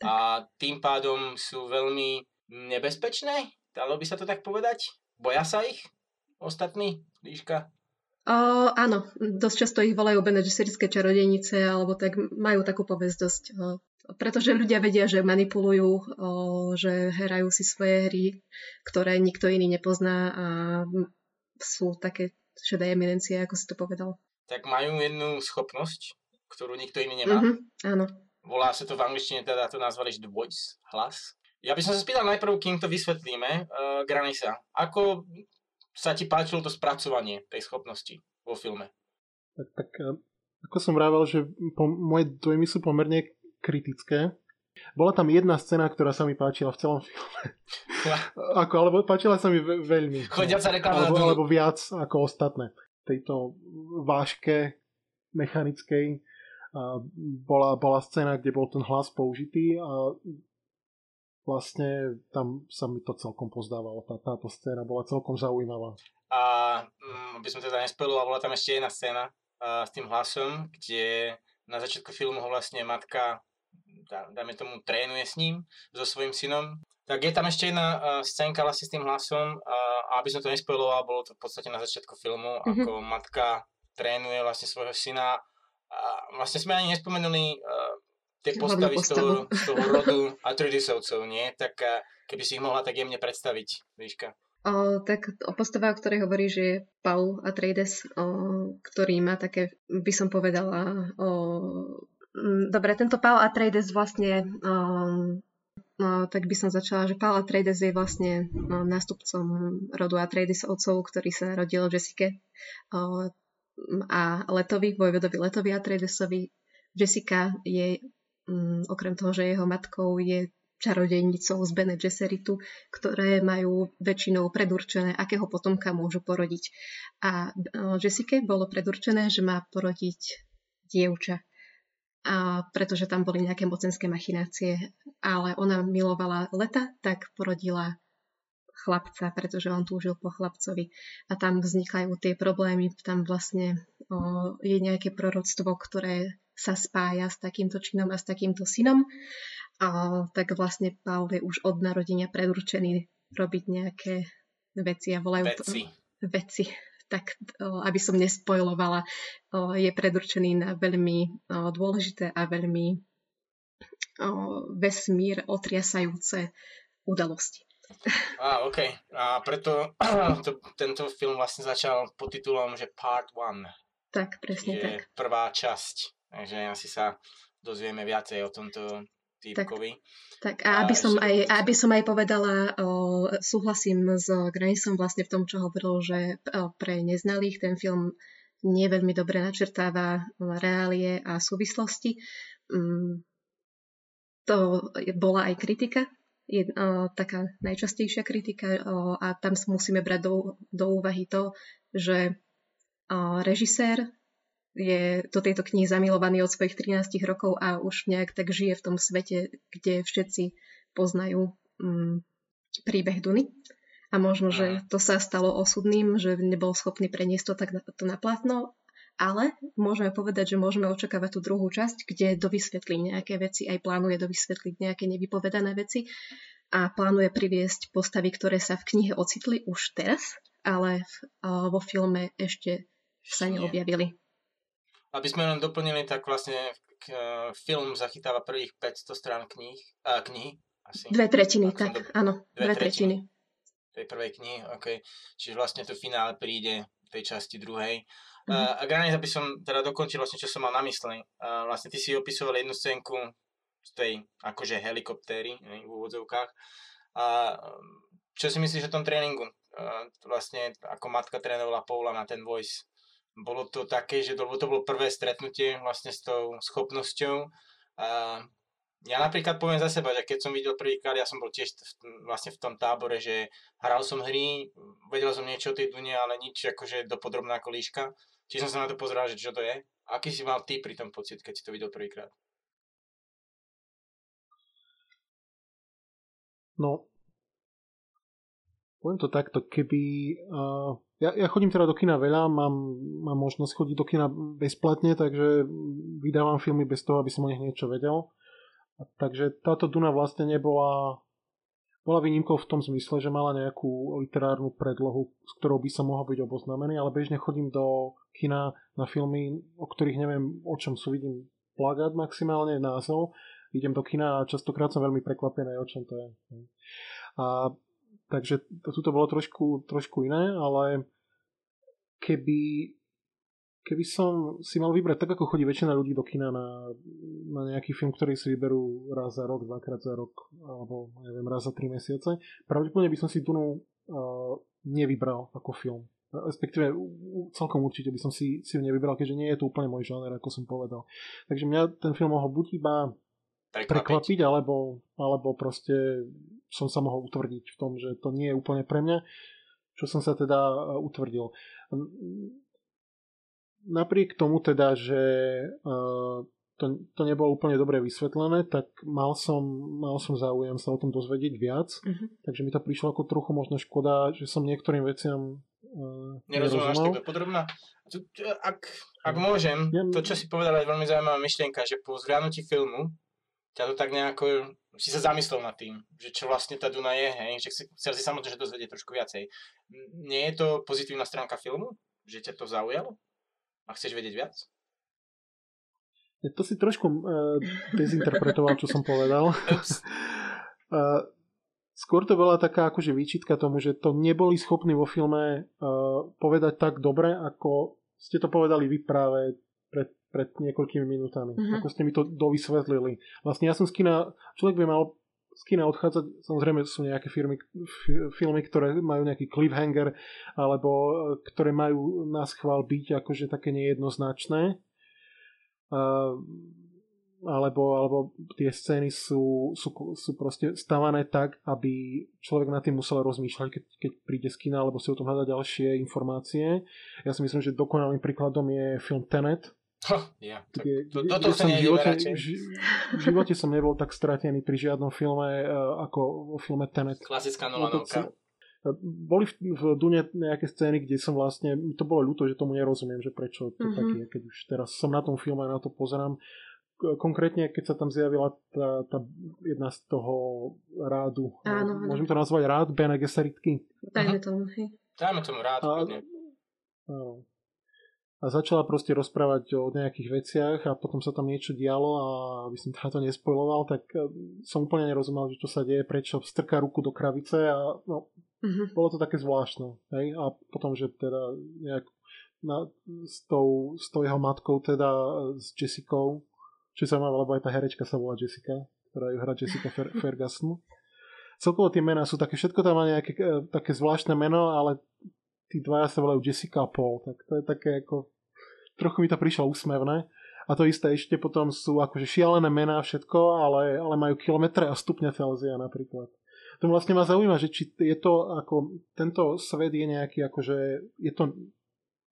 Tak. A tým pádom sú veľmi nebezpečné? Dalo by sa to tak povedať? Boja sa ich ostatní? Líška? O, áno, dosť často ich volajú Bene čarodejnice, alebo tak majú takú povesť dosť. O, pretože ľudia vedia, že manipulujú, že hrajú si svoje hry, ktoré nikto iný nepozná a sú také šedé eminencie, ako si to povedal. Tak majú jednu schopnosť, ktorú nikto iný nemá. Mm-hmm, áno. Volá sa to v angličtine, teda to nazvali The Voice, hlas. Ja by som sa spýtal najprv, kým to vysvetlíme, uh, Granisa. Ako sa ti páčilo to spracovanie tej schopnosti vo filme? Tak, tak e, ako som vravel, že po, moje dojmy sú pomerne kritické. bola tam jedna scéna, ktorá sa mi páčila v celom filme. ako, alebo páčila sa mi ve- veľmi. Chodiaca reklama alebo, alebo viac ako ostatné. Tejto váške mechanickej a bola, bola scéna, kde bol ten hlas použitý a vlastne tam sa mi to celkom pozdávalo. Tá, táto scéna bola celkom zaujímavá. A um, aby som teda nespeloval, bola tam ešte jedna scéna uh, s tým hlasom, kde na začiatku filmu ho vlastne matka, dáme tomu, trénuje s ním, so svojím synom. Tak je tam ešte jedna uh, scénka vlastne s tým hlasom uh, a aby som to nespojiloval, bolo to v podstate na začiatku filmu, mm-hmm. ako matka trénuje vlastne svojho syna a vlastne sme ani nespomenuli uh, tie postavy z toho, z toho rodu Atreidesovcov, nie? Tak uh, keby si ich mohla tak jemne predstaviť, Výška. O, tak o postava, o ktorej hovorí, že je Paul Atreides, o, ktorý má také, by som povedala, o, dobre, tento Paul Atreides vlastne o, o, tak by som začala, že Paul Atreides je vlastne o, nástupcom rodu Atreidesovcov, ktorý sa rodil Jessica o, a Letovi, vojvodovi Letovi Atreidesovi. Jessica je, m, okrem toho, že jeho matkou je čarodejnicou z Bene Gesseritu, ktoré majú väčšinou predurčené, akého potomka môžu porodiť. A Jessica bolo predurčené, že má porodiť dievča. A pretože tam boli nejaké mocenské machinácie, ale ona milovala leta, tak porodila chlapca, pretože on túžil po chlapcovi. A tam vznikajú tie problémy, tam vlastne o, je nejaké proroctvo, ktoré sa spája s takýmto činom a s takýmto synom a tak vlastne Paul je už od narodenia predurčený robiť nejaké veci a volajú veci. to veci. Tak aby som nespojlovala, je predurčený na veľmi dôležité a veľmi vesmír otriasajúce udalosti. A, OK. A preto to, tento film vlastne začal pod titulom, že Part 1. Tak, presne tak. prvá časť. Takže asi sa dozvieme viacej o tomto týpkovi. Tak, tak a aby, a som aj, aby som aj povedala, o, súhlasím s Granisom vlastne v tom, čo hovoril, že pre neznalých ten film nie veľmi dobre načrtáva reálie a súvislosti. Mm, to bola aj kritika, je, o, taká najčastejšia kritika o, a tam musíme brať do, do úvahy to, že o, režisér je do tejto knihy zamilovaný od svojich 13 rokov a už nejak tak žije v tom svete, kde všetci poznajú mm, príbeh Duny. A možno, že to sa stalo osudným, že nebol schopný preniesť to tak na, to na ale môžeme povedať, že môžeme očakávať tú druhú časť, kde dovysvetlí nejaké veci, aj plánuje dovysvetliť nejaké nevypovedané veci a plánuje priviesť postavy, ktoré sa v knihe ocitli už teraz, ale v, vo filme ešte sa neobjavili. Aby sme len doplnili, tak vlastne k, film zachytáva prvých 500 strán kníh, a, knihy. Asi. Dve tretiny, tak, do... áno, dve, dve tretiny. tretiny. Tej prvej knihy, OK. Čiže vlastne to finále príde tej časti druhej. Mm-hmm. Uh, a Granis, aby som teda dokončil vlastne, čo som mal na mysli. Uh, vlastne ty si opisoval jednu scénku z tej akože helikoptéry v úvodzovkách. A čo si myslíš o tom tréningu? Uh, vlastne ako matka trénovala Paula na ten voice bolo to také, že to, to bolo prvé stretnutie vlastne s tou schopnosťou. A ja napríklad poviem za seba, že keď som videl prvýkrát, ja som bol tiež v, vlastne v tom tábore, že hral som hry, vedel som niečo o tej Dune, ale nič akože dopodrobná ako líška. Čiže som sa na to pozeral, že čo to je. Aký si mal ty pri tom pocit, keď si to videl prvýkrát? No, poviem to takto, keby uh, ja, ja chodím teda do kina veľa, mám, mám možnosť chodiť do kina bezplatne, takže vydávam filmy bez toho, aby som o nich niečo vedel. A takže táto Duna vlastne nebola bola výnimkou v tom zmysle, že mala nejakú literárnu predlohu, s ktorou by sa mohol byť oboznámený, ale bežne chodím do kina na filmy, o ktorých neviem, o čom sú, vidím plagát maximálne, názov, idem do kina a častokrát som veľmi prekvapený, o čom to je. A takže to bolo trošku, trošku iné, ale keby, keby som si mal vybrať, tak ako chodí väčšina ľudí do kina na, na nejaký film, ktorý si vyberú raz za rok, dvakrát za rok, alebo neviem, raz za tri mesiace, pravdepodobne by som si Dunu uh, nevybral ako film. Respektíve celkom určite by som si, si ju nevybral, keďže nie je to úplne môj žáner, ako som povedal. Takže mňa ten film mohol buď iba prekvapiť. prekvapiť, alebo, alebo proste som sa mohol utvrdiť v tom, že to nie je úplne pre mňa, čo som sa teda e, utvrdil. Napriek tomu teda, že uh, to, to nebolo úplne dobre vysvetlené, tak mal som, mal som záujem sa o tom dozvedieť viac, uh-huh. takže mi to prišlo ako trochu možno škoda, že som niektorým veciam uh, nerozumel. Nerozumel tak podrobná? Ak, ak môžem, ja, to, čo si povedala, je veľmi zaujímavá myšlienka, že po zhľadnutí filmu ťa to tak nejako, si sa zamyslel nad tým, že čo vlastne tá Duna je, hej, že chcel si samozrejme dozvedieť trošku viacej. Nie je to pozitívna stránka filmu? Že ťa to zaujalo? A chceš vedieť viac? To si trošku uh, dezinterpretoval, čo som povedal. uh, skôr to bola taká akože výčitka tomu, že to neboli schopní vo filme uh, povedať tak dobre, ako ste to povedali vy práve pred pred niekoľkými minútami. Uh-huh. Ako ste mi to dovysvetlili. Vlastne ja som z kina, človek by mal z kina odchádzať, samozrejme sú nejaké firmy, f- filmy, ktoré majú nejaký cliffhanger, alebo e, ktoré majú na schvál byť akože také nejednoznačné. Uh, alebo, alebo tie scény sú, sú, sú proste stavané tak, aby človek nad tým musel rozmýšľať, keď, keď príde z kina, alebo si o tom hľadať ďalšie informácie. Ja si myslím, že dokonalým príkladom je film Tenet, ja, kde, to, toto som v živote, v živote som nebol tak stratený pri žiadnom filme uh, ako vo filme Tenet. Klasická Nolanovka. Boli v, v Dune nejaké scény, kde som vlastne, mi to bolo ľúto, že tomu nerozumiem, že prečo to mm-hmm. tak je, keď už teraz som na tom filme a na to pozerám. Konkrétne, keď sa tam zjavila tá, tá jedna z toho rádu, áno, áno. môžem to nazvať rád Bene Gesseritky? Dajme tomu, hej. Dajme tomu rád. A, áno a začala proste rozprávať o nejakých veciach a potom sa tam niečo dialo a aby som teda to nespojloval, tak e, som úplne nerozumel, že čo sa deje, prečo strká ruku do kravice a no, uh-huh. bolo to také zvláštne. Hej? A potom, že teda nejak na, s, tou, s tou jeho matkou teda s Jessicou, čo sa má, lebo aj tá herečka sa volá Jessica, ktorá ju hrá Jessica Fer- Ferguson. Celkovo tie mená sú také, všetko tam má nejaké e, také zvláštne meno, ale tí dvaja sa volajú Jessica a Paul, tak to je také ako trochu mi to prišlo úsmevné. A to isté ešte potom sú akože šialené mená všetko, ale, ale majú kilometre a stupne Celzia napríklad. To vlastne ma zaujíma, že či je to ako, tento svet je nejaký akože, je to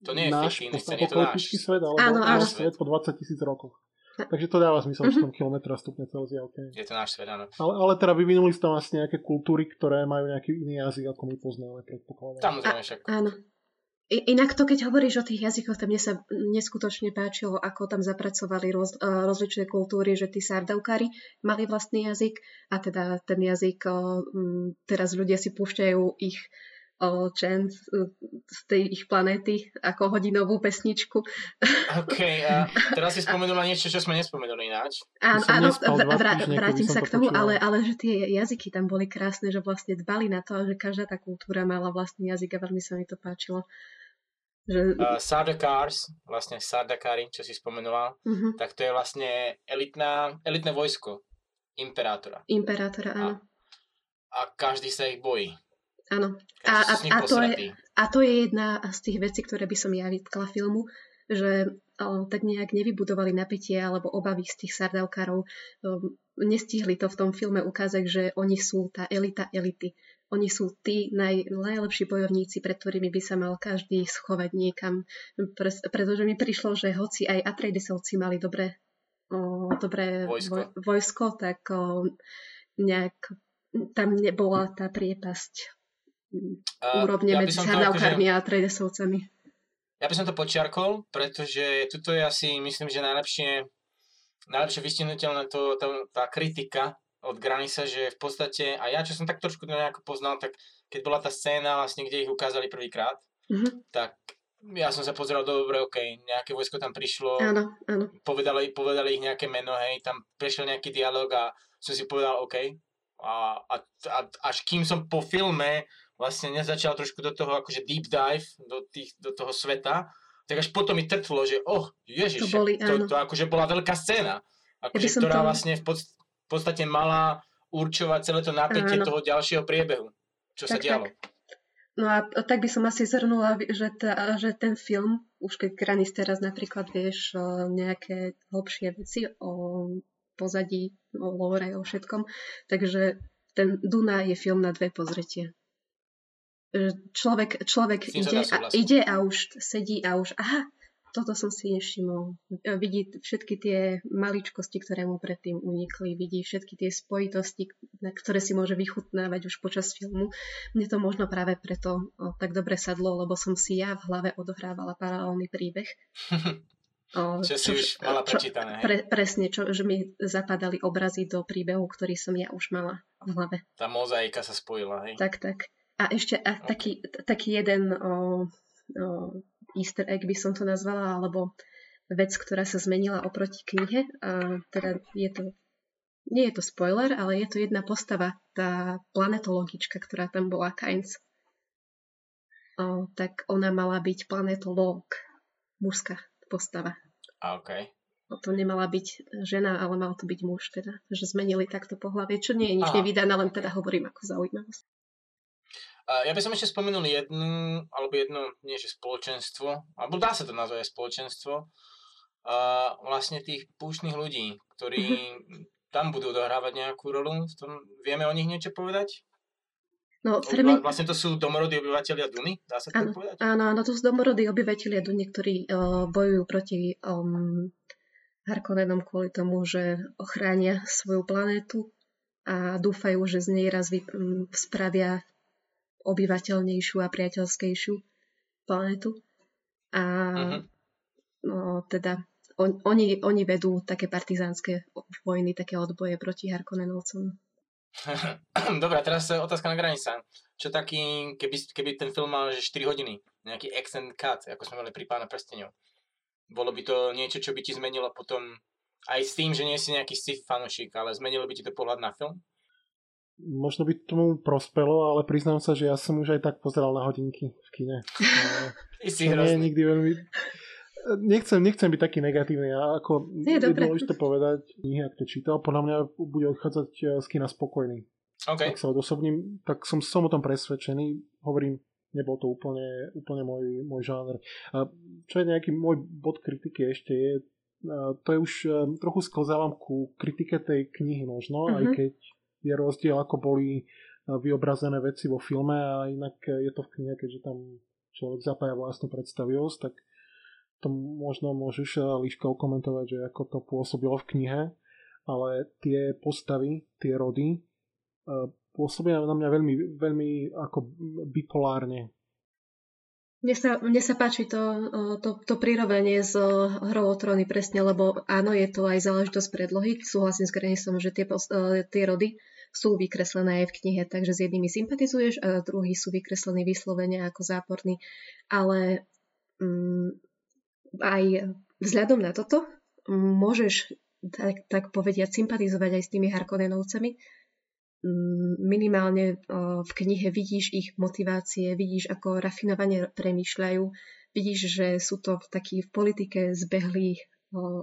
to nie je náš fikívny je to náš. svet, alebo áno, áno. svet po 20 tisíc rokoch. Takže to dáva zmysel, mm-hmm. v tom kilometra stupne Celzia, okay. Je to náš svet, áno. Ale, ale teda vyvinuli ste tam vlastne nejaké kultúry, ktoré majú nejaký iný jazyk, ako my poznáme, predpokladám. Samozrejme však. Áno. Inak to, keď hovoríš o tých jazykoch, tam mne sa neskutočne páčilo, ako tam zapracovali roz, rozličné kultúry, že tí sardaukári mali vlastný jazyk a teda ten jazyk, teraz ľudia si púšťajú ich chant z tej ich planéty ako hodinovú pesničku. OK, a teraz si spomenula niečo, čo sme nespomenuli ináč. Áno, áno vrá, vrátim sa k tomu, ale, ale že tie jazyky tam boli krásne, že vlastne dbali na to, že každá tá kultúra mala vlastný jazyk a veľmi sa mi to páčilo. Že... Uh, Sardakars, vlastne Sardakári, čo si spomenula, uh-huh. tak to je vlastne elitná, elitné vojsko imperátora. Imperátora, áno. A, a každý sa ich bojí. Áno. A, a, a, to je, a to je jedna z tých vecí, ktoré by som ja vytkla filmu, že o, tak nejak nevybudovali napätie alebo obavy z tých sardavkárov. nestihli to v tom filme ukázať, že oni sú tá elita elity oni sú tí naj, najlepší bojovníci, pred ktorými by sa mal každý schovať niekam. Pre, pretože mi prišlo, že hoci aj Atreidesovci mali dobré, o, dobré vojsko. Voj, vojsko, tak o, nejak tam nebola tá priepasť uh, úrovne ja medzi Sardaukármi akože... a Atreidesovcami. Ja by som to počiarkol, pretože tuto je asi, myslím, že najlepšie, najlepšie vystihnutelné to, to, tá kritika od Granisa, že v podstate, a ja čo som tak trošku nejako poznal, tak keď bola tá scéna vlastne, kde ich ukázali prvýkrát, mm-hmm. tak ja som sa pozeral dobre, OK, nejaké vojsko tam prišlo, áno, áno. Povedali, povedali ich nejaké meno, hej, tam prešiel nejaký dialog a som si povedal, OK. A, a, a až kým som po filme vlastne nezačal trošku do toho akože deep dive do, tých, do toho sveta, tak až potom mi trtlo, že oh, ježiš, to, boli, to, to akože bola veľká scéna, akože, ja ktorá to... vlastne v podstate podstate mala určovať celé to napätie Áno. toho ďalšieho priebehu, čo tak, sa dialo. Tak. No a tak by som asi zhrnula, že, ta, že ten film, už keď Granis teraz napríklad vieš nejaké hlbšie veci o pozadí o lore, o všetkom. Takže ten Duna je film na dve pozretie. Človek, človek ide a, ide a už sedí a už, aha, toto som si nevšimol. Vidí všetky tie maličkosti, ktoré mu predtým unikli, vidí všetky tie spojitosti, ktoré si môže vychutnávať už počas filmu. Mne to možno práve preto o, tak dobre sadlo, lebo som si ja v hlave odohrávala paralelný príbeh. O, čo, čo si už mala prečítané. Pre, presne, čo, že mi zapadali obrazy do príbehu, ktorý som ja už mala v hlave. Tá mozaika sa spojila, hej? Tak, tak. A ešte a okay. taký, taký jeden o, o, easter egg by som to nazvala, alebo vec, ktorá sa zmenila oproti knihe. A teda je to, nie je to spoiler, ale je to jedna postava, tá planetologička, ktorá tam bola, Kainz. O, tak ona mala byť planetológ, mužská postava. A okay. O, to nemala byť žena, ale mal to byť muž, teda, že zmenili takto pohľavie, čo nie je nič nevydané, len teda hovorím ako zaujímavosť. Ja by som ešte spomenul jednu, alebo jedno, nie že spoločenstvo, alebo dá sa to nazvať spoločenstvo, vlastne tých púštnych ľudí, ktorí mm-hmm. tam budú dohrávať nejakú rolu. V tom, vieme o nich niečo povedať? No, Fermi... Vlastne to sú domorodí obyvateľia Duny, dá sa to povedať? Áno, áno, to sú domorodí obyvateľia Duny, ktorí uh, bojujú proti um, Harkonnenom kvôli tomu, že ochránia svoju planétu a dúfajú, že z nej raz vy, um, spravia obyvateľnejšiu a priateľskejšiu planetu. A uh-huh. no, teda on, oni, oni vedú také partizánske vojny, také odboje proti Harkonnenovcom. Dobre, teraz otázka na granica. Čo taký, keby, keby ten film mal 4 hodiny, nejaký extended cut, ako sme mali pri Pána prstenov, bolo by to niečo, čo by ti zmenilo potom aj s tým, že nie si nejaký sci fanúšik, ale zmenilo by ti to pohľad na film? Možno by tomu prospelo, ale priznám sa, že ja som už aj tak pozeral na hodinky v kine. si to nie je nikdy veľmi... Nechcem, nechcem byť taký negatívny. Ja ako je, je dôležité povedať, knihy, ak to čítal, podľa mňa bude odchádzať eh, z kina spokojný. Okay. Ak sa odosobním, tak som, som o tom presvedčený. Hovorím, nebol to úplne, úplne môj, môj žáner. A čo je nejaký môj bod kritiky ešte je, to je už eh, trochu sklzávam ku kritike tej knihy možno, uh-huh. aj mhm. keď je rozdiel, ako boli eh, vyobrazené veci vo filme a inak eh, je to v knihe, keďže tam človek zapája vlastnú predstavivosť, tak to možno môžeš eh, Líška komentovať, že ako to pôsobilo v knihe, ale tie postavy, tie rody pôsobia na mňa veľmi, veľmi ako bipolárne. Mne sa, mne sa páči to, to, to prirovenie z hrou o tróny presne, lebo áno, je to aj záležitosť predlohy. Súhlasím s Grenisom, že tie, tie rody sú vykreslené aj v knihe, takže s jednými sympatizuješ a druhí sú vykreslení vyslovene ako záporní. Ale um, aj vzhľadom na toto môžeš tak, tak povediať sympatizovať aj s tými Harkonnenovcami. Um, minimálne v knihe vidíš ich motivácie, vidíš, ako rafinovane premýšľajú, vidíš, že sú to takí v politike zbehlí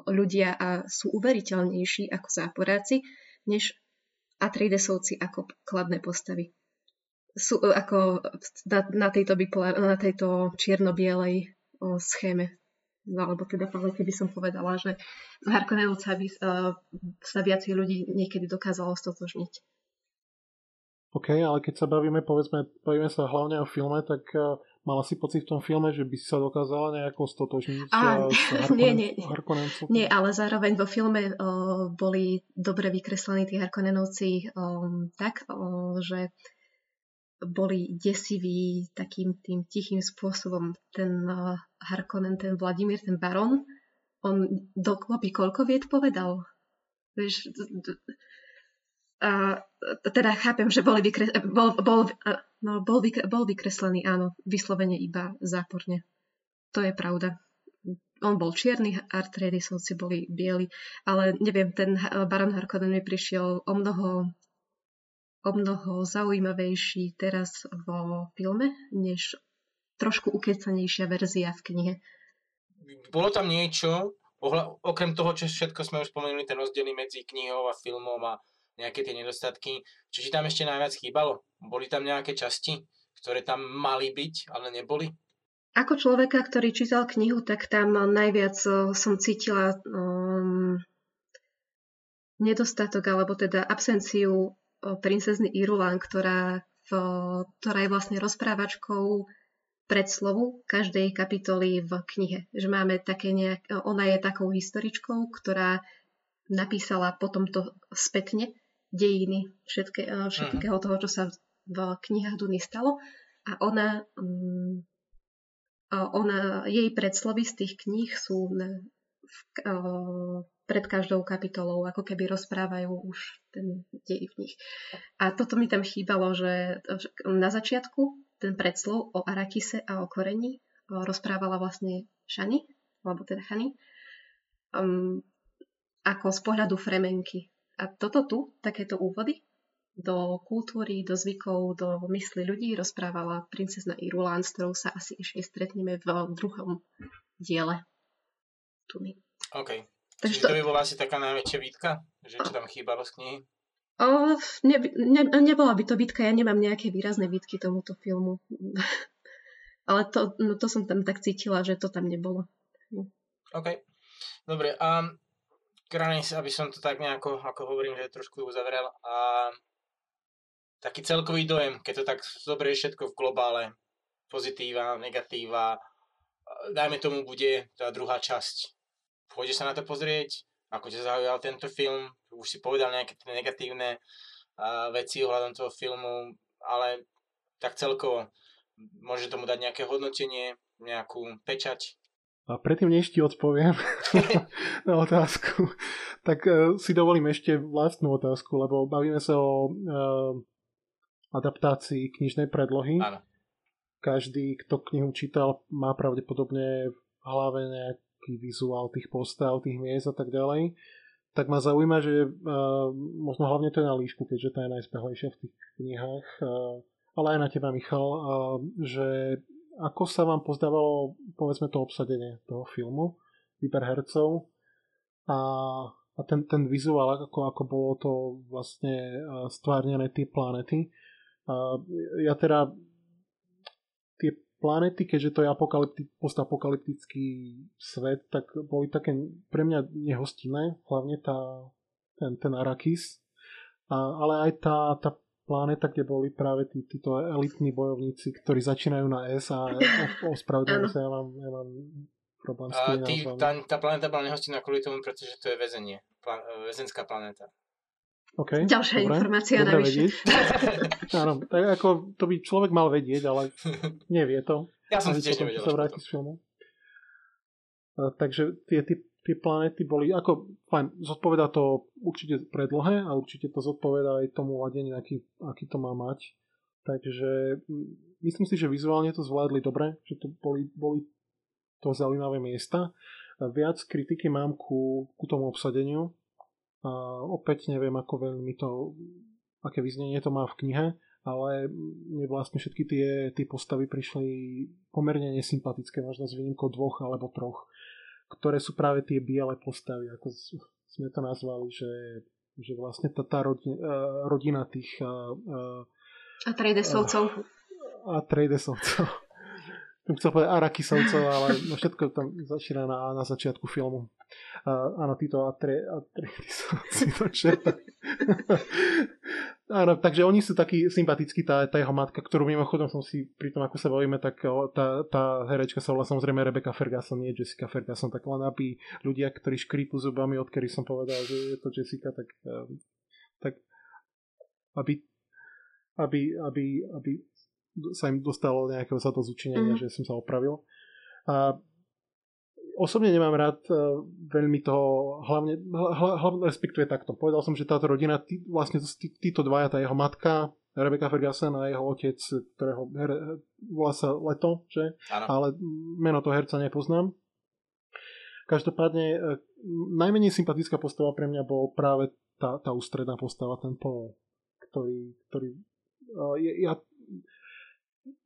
ľudia a sú uveriteľnejší ako záporáci, než Atreidesovci ako kladné postavy. Sú e, ako na, na tejto, bipolár, na tejto čierno-bielej o, schéme. No, alebo teda palete by som povedala, že z Harkonnenovca by uh, sa viacej ľudí niekedy dokázalo stotožniť. OK, ale keď sa bavíme, povedzme, bavíme sa hlavne o filme, tak uh, Mala si pocit v tom filme, že by si sa dokázala nejako stotožniť a, s Harkonnen, nie, nie, nie, ale zároveň vo filme o, boli dobre vykreslení tí Harkonnenovci o, tak, o, že boli desiví takým tým tichým spôsobom. Ten uh, Harkonnen, ten Vladimír, ten baron, on dokopy koľko vied povedal? Vieš, a, teda chápem, že boli vykre, bol, bol, No, bol, vykre, bol vykreslený, áno, vyslovene iba záporne. To je pravda. On bol čierny, Artredisovci boli bieli, ale neviem, ten Baron Harkonnen mi prišiel o mnoho, o mnoho zaujímavejší teraz vo filme, než trošku ukecanejšia verzia v knihe. Bolo tam niečo, okrem toho, čo všetko sme už spomenuli, ten rozdiely medzi knihou a filmom a nejaké tie nedostatky. Čo ti tam ešte najviac chýbalo? Boli tam nejaké časti, ktoré tam mali byť, ale neboli? Ako človeka, ktorý čítal knihu, tak tam najviac som cítila um, nedostatok, alebo teda absenciu princezny Irulan, ktorá, v, ktorá je vlastne rozprávačkou predslovu každej kapitoly v knihe. Že máme také nejak, ona je takou historičkou, ktorá napísala potom to spätne dejiny všetké, všetkého mhm. toho, čo sa v knihách Duny stalo. A ona, um, ona jej predslovy z tých kníh sú na, v, uh, pred každou kapitolou, ako keby rozprávajú už ten dej v nich. A toto mi tam chýbalo, že na začiatku ten predslov o Arakise a o koreni rozprávala vlastne Shani, alebo teda Chani, um, ako z pohľadu Fremenky. A toto tu, takéto úvody do kultúry, do zvykov, do mysli ľudí rozprávala princezna Irulan, s ktorou sa asi ešte stretneme v druhom diele Tuny. OK. Takže Čiže to... to by bola asi taká najväčšia výtka? Že čo tam chýbalo z knihy? O, ne, ne, nebola by to výtka, ja nemám nejaké výrazné výtky tomuto filmu. Ale to, no to som tam tak cítila, že to tam nebolo. OK. Dobre, a Granis, aby som to tak nejako, ako hovorím, že trošku uzavrel, a taký celkový dojem, keď to tak zoberie všetko v globále, pozitíva, negatíva, dajme tomu bude tá druhá časť pôjdeš sa na to pozrieť, ako ťa zaujal tento film, už si povedal nejaké tie negatívne uh, veci ohľadom toho filmu, ale tak celkovo môže tomu dať nejaké hodnotenie, nejakú pečať. A predtým, než ti odpoviem na otázku, tak uh, si dovolím ešte vlastnú otázku, lebo bavíme sa o uh, adaptácii knižnej predlohy. Áno. Každý, kto knihu čítal, má pravdepodobne v hlave nejak taký vizuál tých postav, tých miest a tak ďalej, tak ma zaujíma, že uh, možno hlavne to je na líšku, keďže to je najspehlejšia v tých knihách, ale aj na teba, Michal, že ako sa vám pozdávalo, povedzme, to obsadenie toho filmu, výber hercov a, a ten, ten vizuál, ako, ako bolo to vlastne uh, stvárnené tie planety. Uh, ja teda tie planety, keďže to je apokalypti- postapokalyptický svet, tak boli také pre mňa nehostinné, hlavne tá, ten, ten Arakis, a, ale aj tá, tá planéta, kde boli práve tí, títo elitní bojovníci, ktorí začínajú na S a ospravedlňujem sa, ja mám, ja mám problém s tým. Tá, tá planéta bola nehostinná kvôli tomu, pretože to je väzenie, pla, väzenská planéta. Okay, Ďalšia dobre, informácia dobre navyše. Áno, tak ako to by človek mal vedieť, ale nevie to. Ja som si tiež nevedel. sa vráti z filmu. A, takže tie, tie, tie planety boli, ako, fajn, zodpoveda to určite predlohe a určite to zodpoveda aj tomu ladeniu, aký, aký to má mať. Takže myslím si, že vizuálne to zvládli dobre, že to boli, boli to zaujímavé miesta. Viac kritiky mám ku, ku tomu obsadeniu, a opäť neviem, ako veľmi to, aké vyznenie to má v knihe, ale mne vlastne všetky tie, tie postavy prišli pomerne nesympatické, možno s výnimkou dvoch alebo troch, ktoré sú práve tie biele postavy, ako sme to nazvali, že, že vlastne tá, tá rodina, rodina tých uh, uh, Atreidesovcov. A Atreidesovcov chcel povedať Arakisovcov, ale no všetko tam začína na, na začiatku filmu. Uh, áno, títo Atre, Atreidisovci, to čerta. Áno, takže oni sú takí sympatickí, tá, tá jeho matka, ktorú mimochodom som si pri tom, ako sa bavíme, tak tá, tá herečka sa volá samozrejme Rebecca Ferguson, nie Jessica Ferguson, tak len aby ľudia, ktorí škrípu zubami, odkedy som povedal, že je to Jessica, tak, um, tak aby, aby, aby, aby sa im dostalo nejakého za to zúčinenia, mm. že som sa opravil. A osobne nemám rád uh, veľmi toho, hlavne, hlavne respektuje takto. Povedal som, že táto rodina, tí, vlastne tí, títo dvaja, tá jeho matka, Rebecca Ferguson a jeho otec, ktorého her, volá sa Leto, že? Ano. Ale meno toho herca nepoznám. Každopádne uh, najmenej sympatická postava pre mňa bol práve tá, tá ústredná postava, ten Paul, ktorý, ktorý uh, ja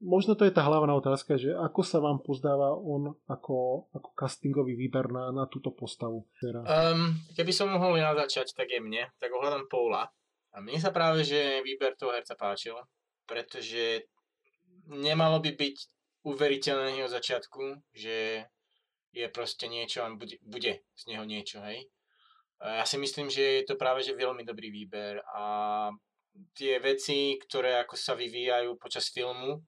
možno to je tá hlavná otázka, že ako sa vám pozdáva on ako, ako castingový výber na, na túto postavu? Um, keby som mohol ja začať, tak je mne, tak ohľadom Paula. A mne sa práve, že výber toho herca páčil, pretože nemalo by byť uveriteľné od začiatku, že je proste niečo bude, bude z neho niečo, hej. Ja si myslím, že je to práve že veľmi dobrý výber a tie veci, ktoré ako sa vyvíjajú počas filmu,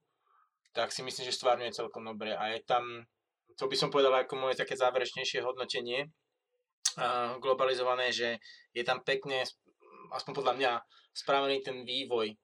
tak si myslím, že stvárňuje celkom dobre a je tam, to by som povedal ako moje také záverečnejšie hodnotenie, globalizované, že je tam pekne, aspoň podľa mňa, spravený ten vývoj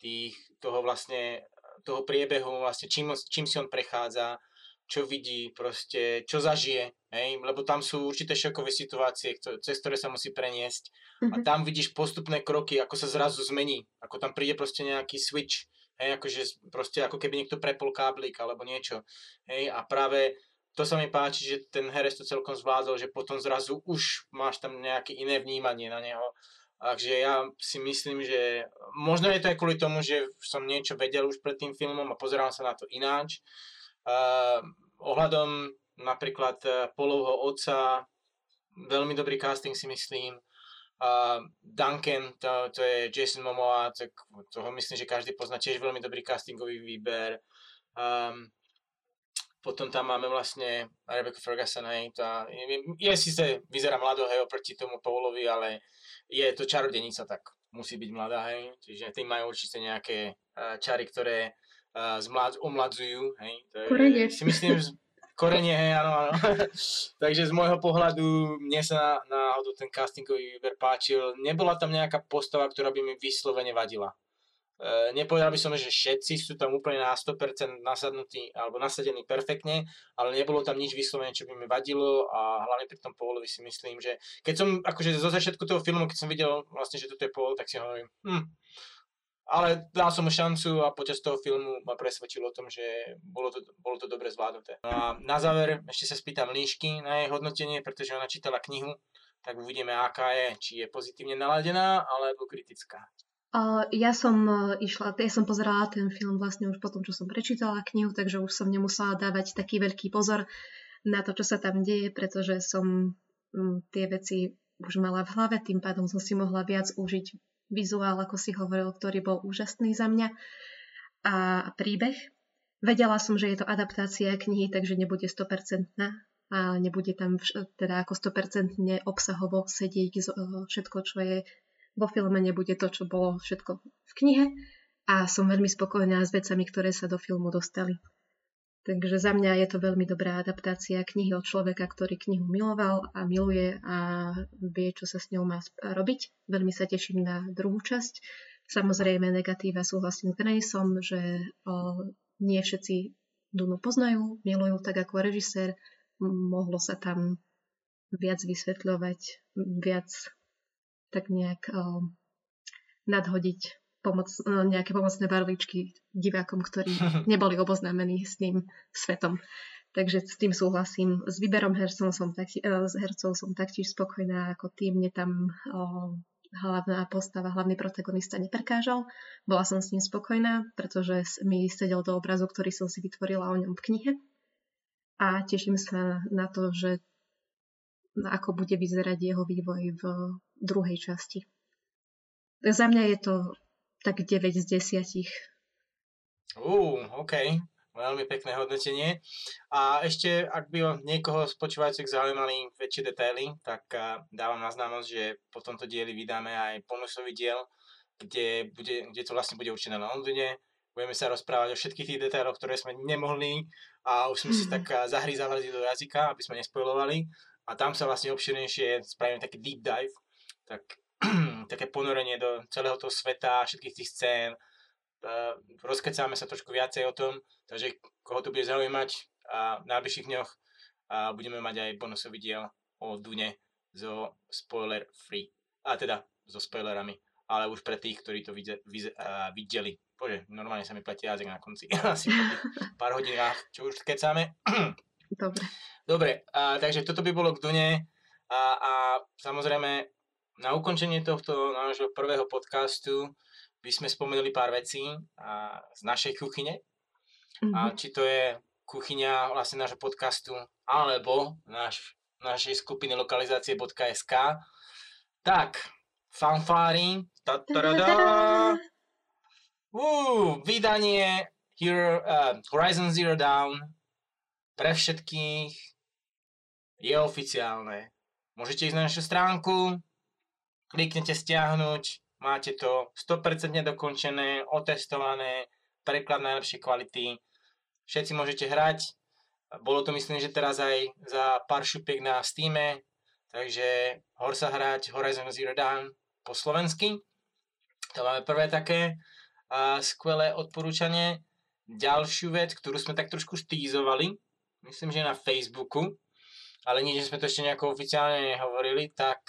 tých, toho vlastne, toho priebehu, vlastne čím, čím si on prechádza, čo vidí, proste, čo zažije, hej? lebo tam sú určité šokové situácie, cez ktoré sa musí preniesť a mhm. tam vidíš postupné kroky, ako sa zrazu zmení, ako tam príde proste nejaký switch, hej, akože proste ako keby niekto prepol káblik alebo niečo, hej, a práve to sa mi páči, že ten herec to celkom zvládol, že potom zrazu už máš tam nejaké iné vnímanie na neho. Takže ja si myslím, že možno je to aj kvôli tomu, že som niečo vedel už pred tým filmom a pozerám sa na to ináč. Uh, ohľadom napríklad uh, Polovho otca, veľmi dobrý casting si myslím. Uh, Duncan, to, to je Jason Momoa, tak toho myslím, že každý pozná tiež veľmi dobrý castingový výber. Um, potom tam máme vlastne Rebecca Ferguson, hej, tá, je, je síce, vyzerá mladо, hej, oproti tomu Paulovi, ale je to čarodenica, tak musí byť mladá, hej, čiže tým majú určite nejaké uh, čary, ktoré uh, zmlad, omladzujú, hej. To je. Si myslím, korenie, hej, áno, áno. Takže z môjho pohľadu mne sa na, na ten castingový výber páčil. Nebola tam nejaká postava, ktorá by mi vyslovene vadila. E, nepovedal by som, že všetci sú tam úplne na 100% nasadnutí alebo nasadení perfektne, ale nebolo tam nič vyslovene, čo by mi vadilo a hlavne pri tom Polovi si myslím, že keď som, akože zo začiatku toho filmu, keď som videl vlastne, že toto je Paul, tak si hovorím, hm, ale dal som mu šancu a počas toho filmu ma presvedčilo o tom, že bolo to, bolo to dobre zvládnuté. A na záver ešte sa spýtam Líšky na jej hodnotenie, pretože ona čítala knihu, tak uvidíme, aká je, či je pozitívne naladená alebo kritická. Ja som uh, išla, ja som pozerala ten film vlastne už potom, čo som prečítala knihu, takže už som nemusela dávať taký veľký pozor na to, čo sa tam deje, pretože som tie veci už mala v hlave, tým pádom som si mohla viac užiť vizuál, ako si hovoril, ktorý bol úžasný za mňa a príbeh. Vedela som, že je to adaptácia knihy, takže nebude 100% a nebude tam vš- teda ako 100% obsahovo sedieť všetko, čo je vo filme nebude to, čo bolo všetko v knihe a som veľmi spokojná s vecami, ktoré sa do filmu dostali. Takže za mňa je to veľmi dobrá adaptácia knihy od človeka, ktorý knihu miloval a miluje a vie, čo sa s ňou má robiť. Veľmi sa teším na druhú časť. Samozrejme negatíva súhlasím s Graysom, že o, nie všetci Dunu poznajú, milujú tak ako režisér. Mohlo sa tam viac vysvetľovať, viac tak nejak uh, nadhodiť pomoc, uh, nejaké pomocné barličky divákom, ktorí neboli oboznámení s tým svetom. Takže s tým súhlasím. S výberom hercov som, tak, uh, s hercov som taktiež spokojná, ako tým mne tam hlavná postava, hlavný protagonista neprekážal. Bola som s ním spokojná, pretože mi sedel do obrazu, ktorý som si vytvorila o ňom v knihe. A teším sa na to, že ako bude vyzerať jeho vývoj v druhej časti. Za mňa je to tak 9 z 10. Uh, OK. Veľmi pekné hodnotenie. A ešte, ak by niekoho z počúvajúcich zaujímali väčšie detaily, tak dávam na známosť, že po tomto dieli vydáme aj bonusový diel, kde, bude, kde to vlastne bude určené na Londýne. Budeme sa rozprávať o všetkých tých detailoch, ktoré sme nemohli a už sme si tak zahryzávali do jazyka, aby sme nespojovali a tam sa vlastne obširnejšie spravíme taký deep dive, tak, také ponorenie do celého toho sveta, všetkých tých scén, uh, rozkecáme sa trošku viacej o tom, takže koho to bude zaujímať a v najbližších dňoch a budeme mať aj bonusový diel o Dune zo spoiler free, a teda so spoilerami, ale už pre tých, ktorí to vidze, vidze, uh, videli. Bože, normálne sa mi pletie jazyk na konci, asi po pár hodinách, čo už kecáme. Dobre. Dobre, a, takže toto by bolo k Dune a, a samozrejme na ukončenie tohto nášho prvého podcastu by sme spomenuli pár vecí a, z našej kuchyne. Mm-hmm. A mhm. či to je kuchyňa vlastne nášho podcastu alebo náš, našej skupiny lokalizácie.sk. Tak, fanfári. Uh, vydanie Hero, uh, Horizon Zero Dawn pre všetkých je oficiálne. môžete ísť na našu stránku, kliknete stiahnuť, máte to 100% dokončené, otestované, preklad najlepšej kvality, všetci môžete hrať, bolo to myslím, že teraz aj za pár šupiek na Steam, takže hor sa hrať Horizon Zero Dawn po slovensky. To máme prvé také a skvelé odporúčanie. Ďalšiu vec, ktorú sme tak trošku stízovali, myslím, že na Facebooku, ale nič, že sme to ešte nejako oficiálne nehovorili, tak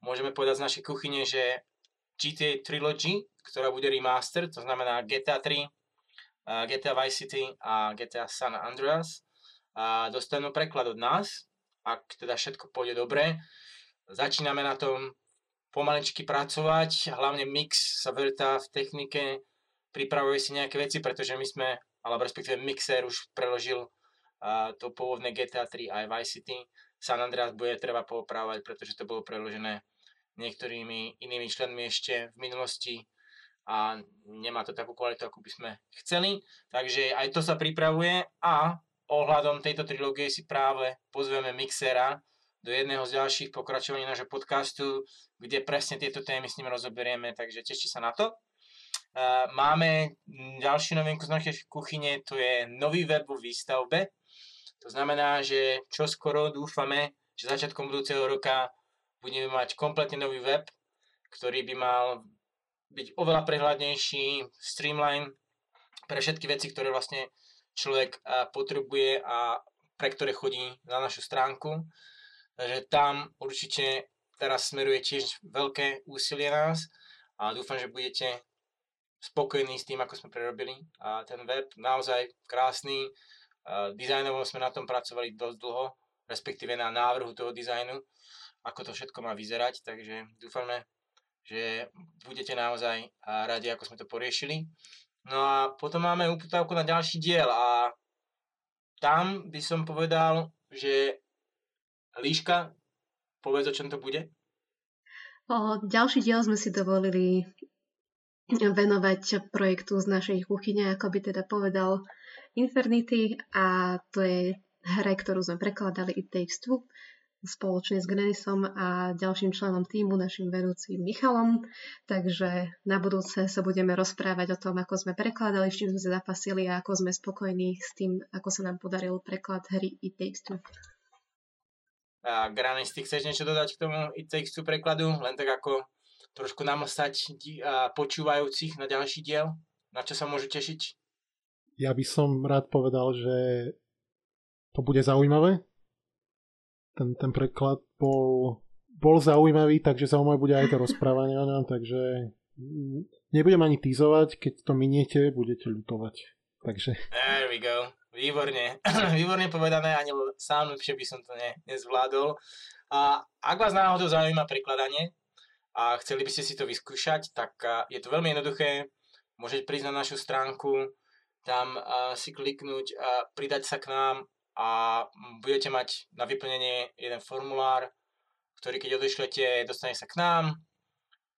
môžeme povedať z našej kuchyne, že GTA Trilogy, ktorá bude remaster, to znamená GTA 3, GTA Vice City a GTA San Andreas, a dostanú preklad od nás, ak teda všetko pôjde dobre. Začíname na tom pomaličky pracovať, hlavne Mix sa vrtá v technike, pripravuje si nejaké veci, pretože my sme, alebo respektíve Mixer už preložil to pôvodné GTA 3 aj Vice City. San Andreas bude treba poopravať, pretože to bolo preložené niektorými inými členmi ešte v minulosti a nemá to takú kvalitu, ako by sme chceli. Takže aj to sa pripravuje a ohľadom tejto trilógie si práve pozveme Mixera do jedného z ďalších pokračovaní nášho podcastu, kde presne tieto témy s ním rozoberieme, takže tešte sa na to. Máme ďalšiu novinku z našej kuchyne, to je nový web vo výstavbe. To znamená, že čo skoro dúfame, že začiatkom budúceho roka budeme mať kompletne nový web, ktorý by mal byť oveľa prehľadnejší, streamline pre všetky veci, ktoré vlastne človek potrebuje a pre ktoré chodí na našu stránku. Takže tam určite teraz smeruje tiež veľké úsilie nás a dúfam, že budete spokojní s tým, ako sme prerobili a ten web naozaj krásny. Dizajnovo sme na tom pracovali dosť dlho, respektíve na návrhu toho dizajnu, ako to všetko má vyzerať, takže dúfame, že budete naozaj radi, ako sme to poriešili. No a potom máme uputávku na ďalší diel a tam by som povedal, že Líška, povedz, o čom to bude. O, ďalší diel sme si dovolili venovať projektu z našej kuchyne, ako by teda povedal Infernity a to je hre, ktorú sme prekladali It Takes spoločne s Grenisom a ďalším členom týmu, našim vedúcim Michalom. Takže na budúce sa budeme rozprávať o tom, ako sme prekladali, s čím sme sa zapasili a ako sme spokojní s tým, ako sa nám podaril preklad hry It Takes Two. A Granis, ty chceš niečo dodať k tomu It Takes prekladu? Len tak ako trošku namostať počúvajúcich na ďalší diel? Na čo sa môžu tešiť? Ja by som rád povedal, že to bude zaujímavé. Ten, ten preklad bol, bol zaujímavý, takže zaujímavé bude aj to rozprávanie o ňom, takže nebudem ani týzovať, keď to miniete, budete ľutovať. Takže... There we go. Výborne. Výborne povedané, ani sám lepšie by som to ne, nezvládol. A ak vás náhodou zaujíma prekladanie a chceli by ste si to vyskúšať, tak je to veľmi jednoduché. Môžete prísť na našu stránku, tam si kliknúť, a pridať sa k nám a budete mať na vyplnenie jeden formulár, ktorý keď odešlete, dostane sa k nám.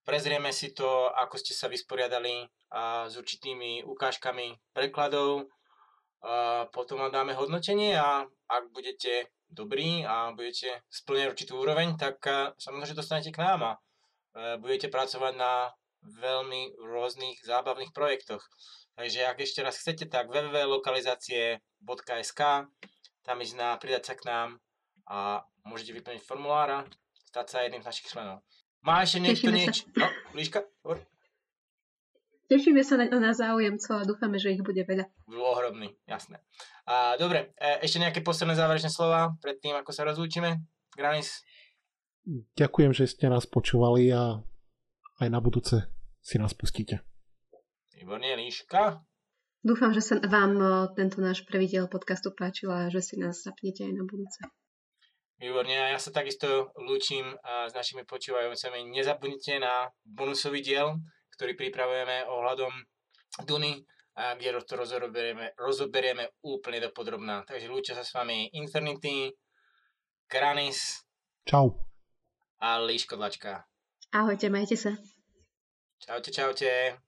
Prezrieme si to, ako ste sa vysporiadali a s určitými ukážkami prekladov. A potom vám dáme hodnotenie a ak budete dobrí a budete splňať určitú úroveň, tak samozrejme, že dostanete k nám a budete pracovať na veľmi rôznych zábavných projektoch. Takže ak ešte raz chcete, tak www.lokalizacie.sk tam ísť na pridať sa k nám a môžete vyplniť formulára, stať sa jedným z našich členov. Má ešte niekto niečo? No, Líška, hovor. Tešíme sa na, na záujemcov a dúfame, že ich bude veľa. Ohromný, jasné. A, dobre, e, ešte nejaké posledné záverečné slova pred tým, ako sa rozlúčime? Granis? Ďakujem, že ste nás počúvali a aj na budúce si nás pustíte. Výborne, Líška? Dúfam, že sa vám eh, tento náš prvý diel podcastu páčil a že si nás zapnete aj na budúce. Výborne, a ja sa takisto lúčim eh, s našimi počúvajúcimi. Nezabudnite na bonusový diel, ktorý pripravujeme ohľadom Duny, a kde to rozoberieme, rozoberieme úplne do podrobná. Takže lúčia sa s vami Infernity, Granis. Čau. A Líško Dlačka. Ahojte, majte sa. Čaute, čaute.